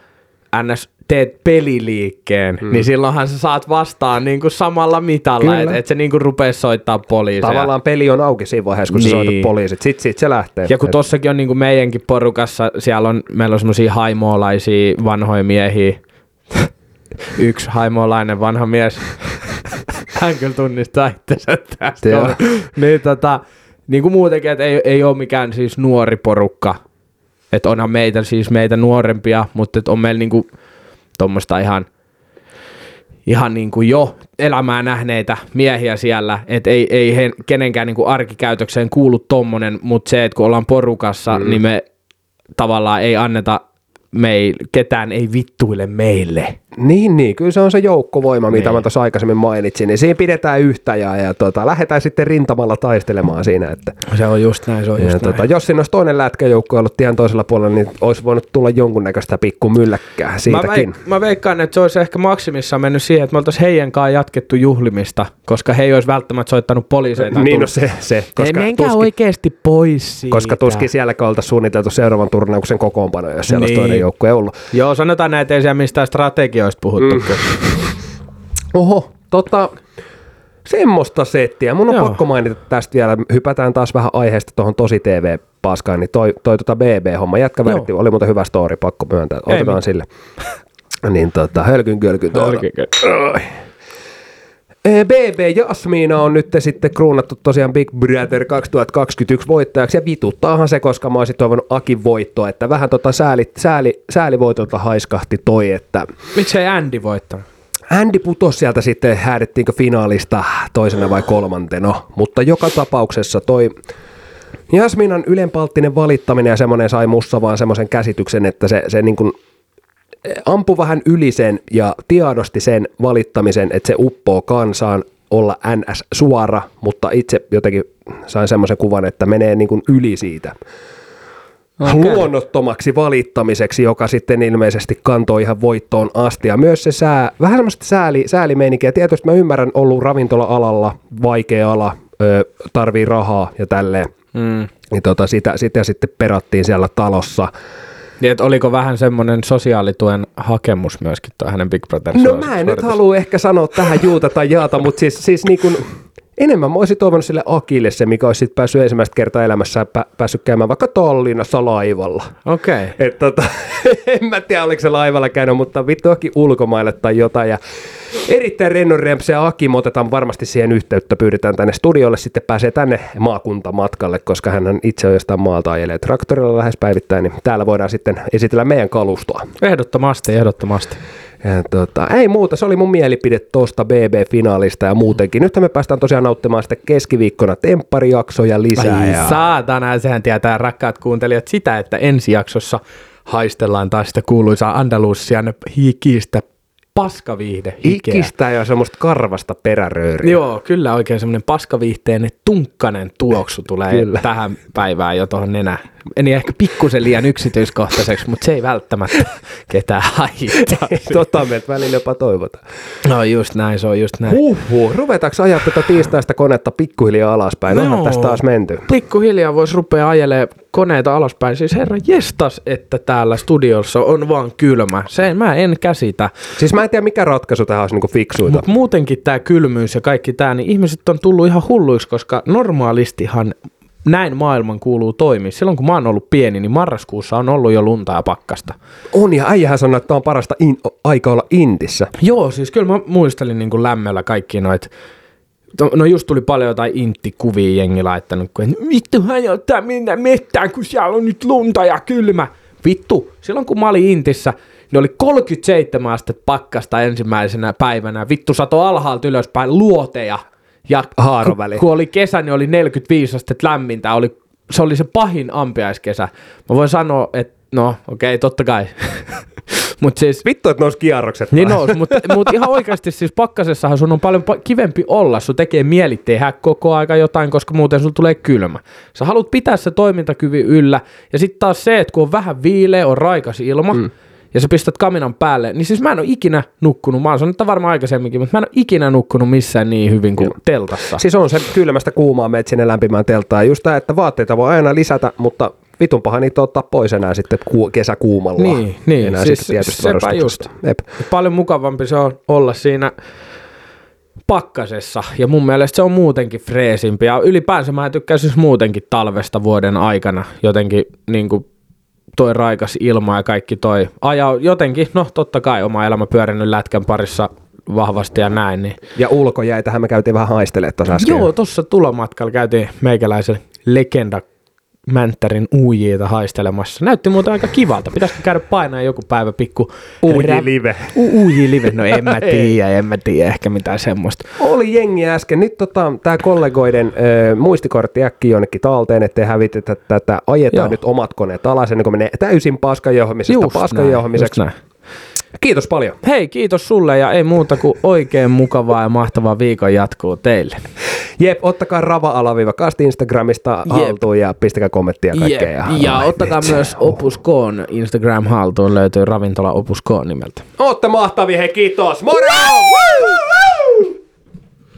ns teet peliliikkeen, mm. niin silloinhan sä saat vastaan niin kuin samalla mitalla, että et se niin kuin rupee soittaa poliisia. Tavallaan peli on auki siinä vaiheessa, kun niin. sä soitat poliisit. Sitten sit se lähtee. Ja kun et... tossakin on niin kuin meidänkin porukassa, siellä on, meillä on semmoisia haimoolaisia vanhoja miehiä. Yksi haimoolainen vanha mies. Hän kyllä tunnistaa itsensä tästä. niin, tota, niin kuin muutenkin, että ei, ei ole mikään siis nuori porukka. Että onhan meitä siis meitä nuorempia, mutta on meillä niinku tuommoista ihan, ihan niin kuin jo elämää nähneitä miehiä siellä, että ei, ei he, kenenkään niin kuin arkikäytökseen kuulu tommonen, mutta se, että kun ollaan porukassa, mm. niin me tavallaan ei anneta meil, ketään ei vittuile meille. Niin, niin, kyllä se on se joukkovoima, mitä niin. mä tuossa aikaisemmin mainitsin, niin siinä pidetään yhtä ja, ja tota, lähdetään sitten rintamalla taistelemaan siinä. Että, se on just näin, se on ja, just tota, näin. Jos siinä olisi toinen lätkäjoukko ollut tien toisella puolella, niin olisi voinut tulla jonkunnäköistä pikku mylläkkää siitäkin. Mä, veik- mä veikkaan, että se olisi ehkä maksimissaan mennyt siihen, että me oltaisiin heidän kanssa jatkettu juhlimista, koska he ei olisi välttämättä soittanut poliiseita. Niin, no se, se. Koska ei tuskin, oikeasti pois siitä. Koska tuskin sielläkään oltaisiin suunniteltu seuraavan turnauksen kokoonpano, jos siellä niin. olisi toinen joukkue ollut. Joo, sanotaan näitä, ei siellä mistään strategioista puhuttu. Mm. Oho, tota, semmoista settiä. Mun on Joo. pakko mainita tästä vielä, hypätään taas vähän aiheesta tuohon tosi TV-paskaan, niin toi, toi tota BB-homma, jätkä väritti, oli muuten hyvä story, pakko myöntää, otetaan Ei, sille. niin tota, hölkyn kölkyn tuolla. BB Jasmiina on nyt sitten kruunattu tosiaan Big Brother 2021 voittajaksi ja vituttaahan se, koska mä olisin toivonut Akin voittoa, että vähän tota sääli, sääli, säälivoitolta haiskahti toi, että... Miksei Andy voittanut? Andy putosi sieltä sitten, häädettiinkö finaalista toisena vai kolmantena, mutta joka tapauksessa toi Jasminan ylenpalttinen valittaminen ja semmoinen sai mussa vaan semmoisen käsityksen, että se, se niin kuin ampu vähän yli sen ja tiedosti sen valittamisen, että se uppoo kansaan olla NS suora, mutta itse jotenkin sain semmoisen kuvan, että menee niin kuin yli siitä okay. luonnottomaksi valittamiseksi, joka sitten ilmeisesti kantoi ihan voittoon asti. Ja myös se sää, vähän semmoista sääli, säälimeininkiä. Tietysti mä ymmärrän, ollut ravintola-alalla vaikea ala, ö, tarvii rahaa ja tälleen. Mm. Niin tota, sitä, sitä sitten perattiin siellä talossa. Niin, että oliko vähän semmoinen sosiaalituen hakemus myöskin tuo hänen Big Brother No mä en nyt halua ehkä sanoa tähän juuta tai jaata, mutta siis, siis niin kuin, enemmän mä olisin toivonut sille Akille se, mikä olisi sit päässyt ensimmäistä kertaa elämässä pä- päässyt käymään vaikka Tallinnassa laivalla. Okei. Okay. Et tota, en mä tiedä, oliko se laivalla käynyt, mutta vittuakin ulkomaille tai jotain. Ja erittäin rennon rempsi ja Aki me otetaan varmasti siihen yhteyttä, pyydetään tänne studiolle, sitten pääsee tänne maakuntamatkalle, koska hän itse on jostain maalta ajelee traktorilla lähes päivittäin, niin täällä voidaan sitten esitellä meidän kalustoa. Ehdottomasti, ehdottomasti. Ja tota, ei muuta, se oli mun mielipide tuosta BB-finaalista ja muutenkin. Nyt me päästään tosiaan nauttimaan sitten keskiviikkona tempparijaksoja lisää. Ai ja... saatana, sehän tietää rakkaat kuuntelijat sitä, että ensi jaksossa haistellaan taas sitä kuuluisaa Andalusian hikistä paskaviihde. hikeä. Ikistä ja semmoista karvasta perärööriä. Joo, kyllä oikein semmoinen paskaviihteinen tunkkanen tuoksu tulee Kyllä. tähän päivään jo tuohon nenä. Meni ehkä pikkusen liian yksityiskohtaiseksi, mutta se ei välttämättä ketään haittaa. Tota meiltä välillä jopa toivotaan. No just näin, se on just näin. Huhhuh, ruvetaanko ajaa tätä tiistaista konetta pikkuhiljaa alaspäin? Onhan No. tästä taas menty. Pikkuhiljaa voisi rupea ajelee koneita alaspäin. Siis herra jestas, että täällä studiossa on vaan kylmä. Se mä en käsitä. Siis mä en tiedä mikä ratkaisu tähän olisi niinku fiksuita. Mutta muutenkin tämä kylmyys ja kaikki tämä, niin ihmiset on tullut ihan hulluiksi, koska normaalistihan näin maailman kuuluu toimia. Silloin kun mä oon ollut pieni, niin marraskuussa on ollut jo lunta ja pakkasta. On ja äijähän sanoi, että on parasta in- aika olla intissä. Joo, siis kyllä mä muistelin niin kuin lämmöllä kaikki noit No just tuli paljon jotain inttikuvia jengi laittanut, kun vittu hän ottaa mennä mettään, kun siellä on nyt lunta ja kylmä. Vittu, silloin kun mä olin Intissä, niin oli 37 astetta pakkasta ensimmäisenä päivänä. Vittu sato alhaalta ylöspäin luoteja. Ja Haaroväli. kun, oli kesä, niin oli 45 astetta lämmintä. Oli, se oli se pahin ampiaiskesä. Mä voin sanoa, että no okei, okay, totta kai. Mutta siis Vittu, että nousi kierrokset. niin taas. nous, mutta mut ihan oikeasti siis pakkasessahan sun on paljon pa- kivempi olla. Sun tekee mieli tehdä koko aika jotain, koska muuten sun tulee kylmä. Sä haluat pitää se toimintakyvy yllä. Ja sitten taas se, että kun on vähän viileä, on raikas ilma, mm. Ja sä pistät kaminan päälle, niin siis mä en ole ikinä nukkunut, mä oon sanonut että varmaan aikaisemminkin, mutta mä en ole ikinä nukkunut missään niin hyvin kuin teltassa. Siis on se kylmästä kuumaa meet sinne lämpimään teltaan. Just tää, että vaatteita voi aina lisätä, mutta vitun paha niitä ottaa pois enää sitten ku- kesäkuumalla. Niin, niin, enää siis sepä varustuksesta. Jep. Paljon mukavampi se on olla siinä pakkasessa ja mun mielestä se on muutenkin freesimpi ja ylipäänsä mä tykkään siis muutenkin talvesta vuoden aikana jotenkin niin kuin toi raikas ilma ja kaikki toi ajaa jotenkin, no totta kai oma elämä pyörinyt lätkän parissa vahvasti ja näin, niin Ja ulkojäitähän me käytiin vähän haistelemaan tuossa äsken. Joo, tuossa tulomatkalla käytiin meikäläisen legenda Mänttärin uujita haistelemassa. Näytti muuten aika kivalta. Pitäisikö käydä painaa joku päivä pikku... Uji live. U- uji live. No en mä tiedä, en mä tiedä ehkä mitään semmoista. Oli jengi äsken. Nyt tota, tämä kollegoiden ö, muistikortti äkki jonnekin talteen, ettei hävitetä tätä. Ajetaan Joo. nyt omat koneet alas ennen kuin menee täysin paskanjohmisesta paskanjohmiseksi. Kiitos paljon. Hei, kiitos sulle ja ei muuta kuin oikein mukavaa ja mahtavaa viikon jatkuu teille. Jep, ottakaa rava-alaviiva-kast Instagramista haltuun ja pistäkää kommenttia kaikkea. Ja, ja ottakaa myös Opus Koon Instagram haltuun, löytyy ravintola Opus Koon nimeltä. Ootte mahtavia, hei kiitos. Moro! Woo!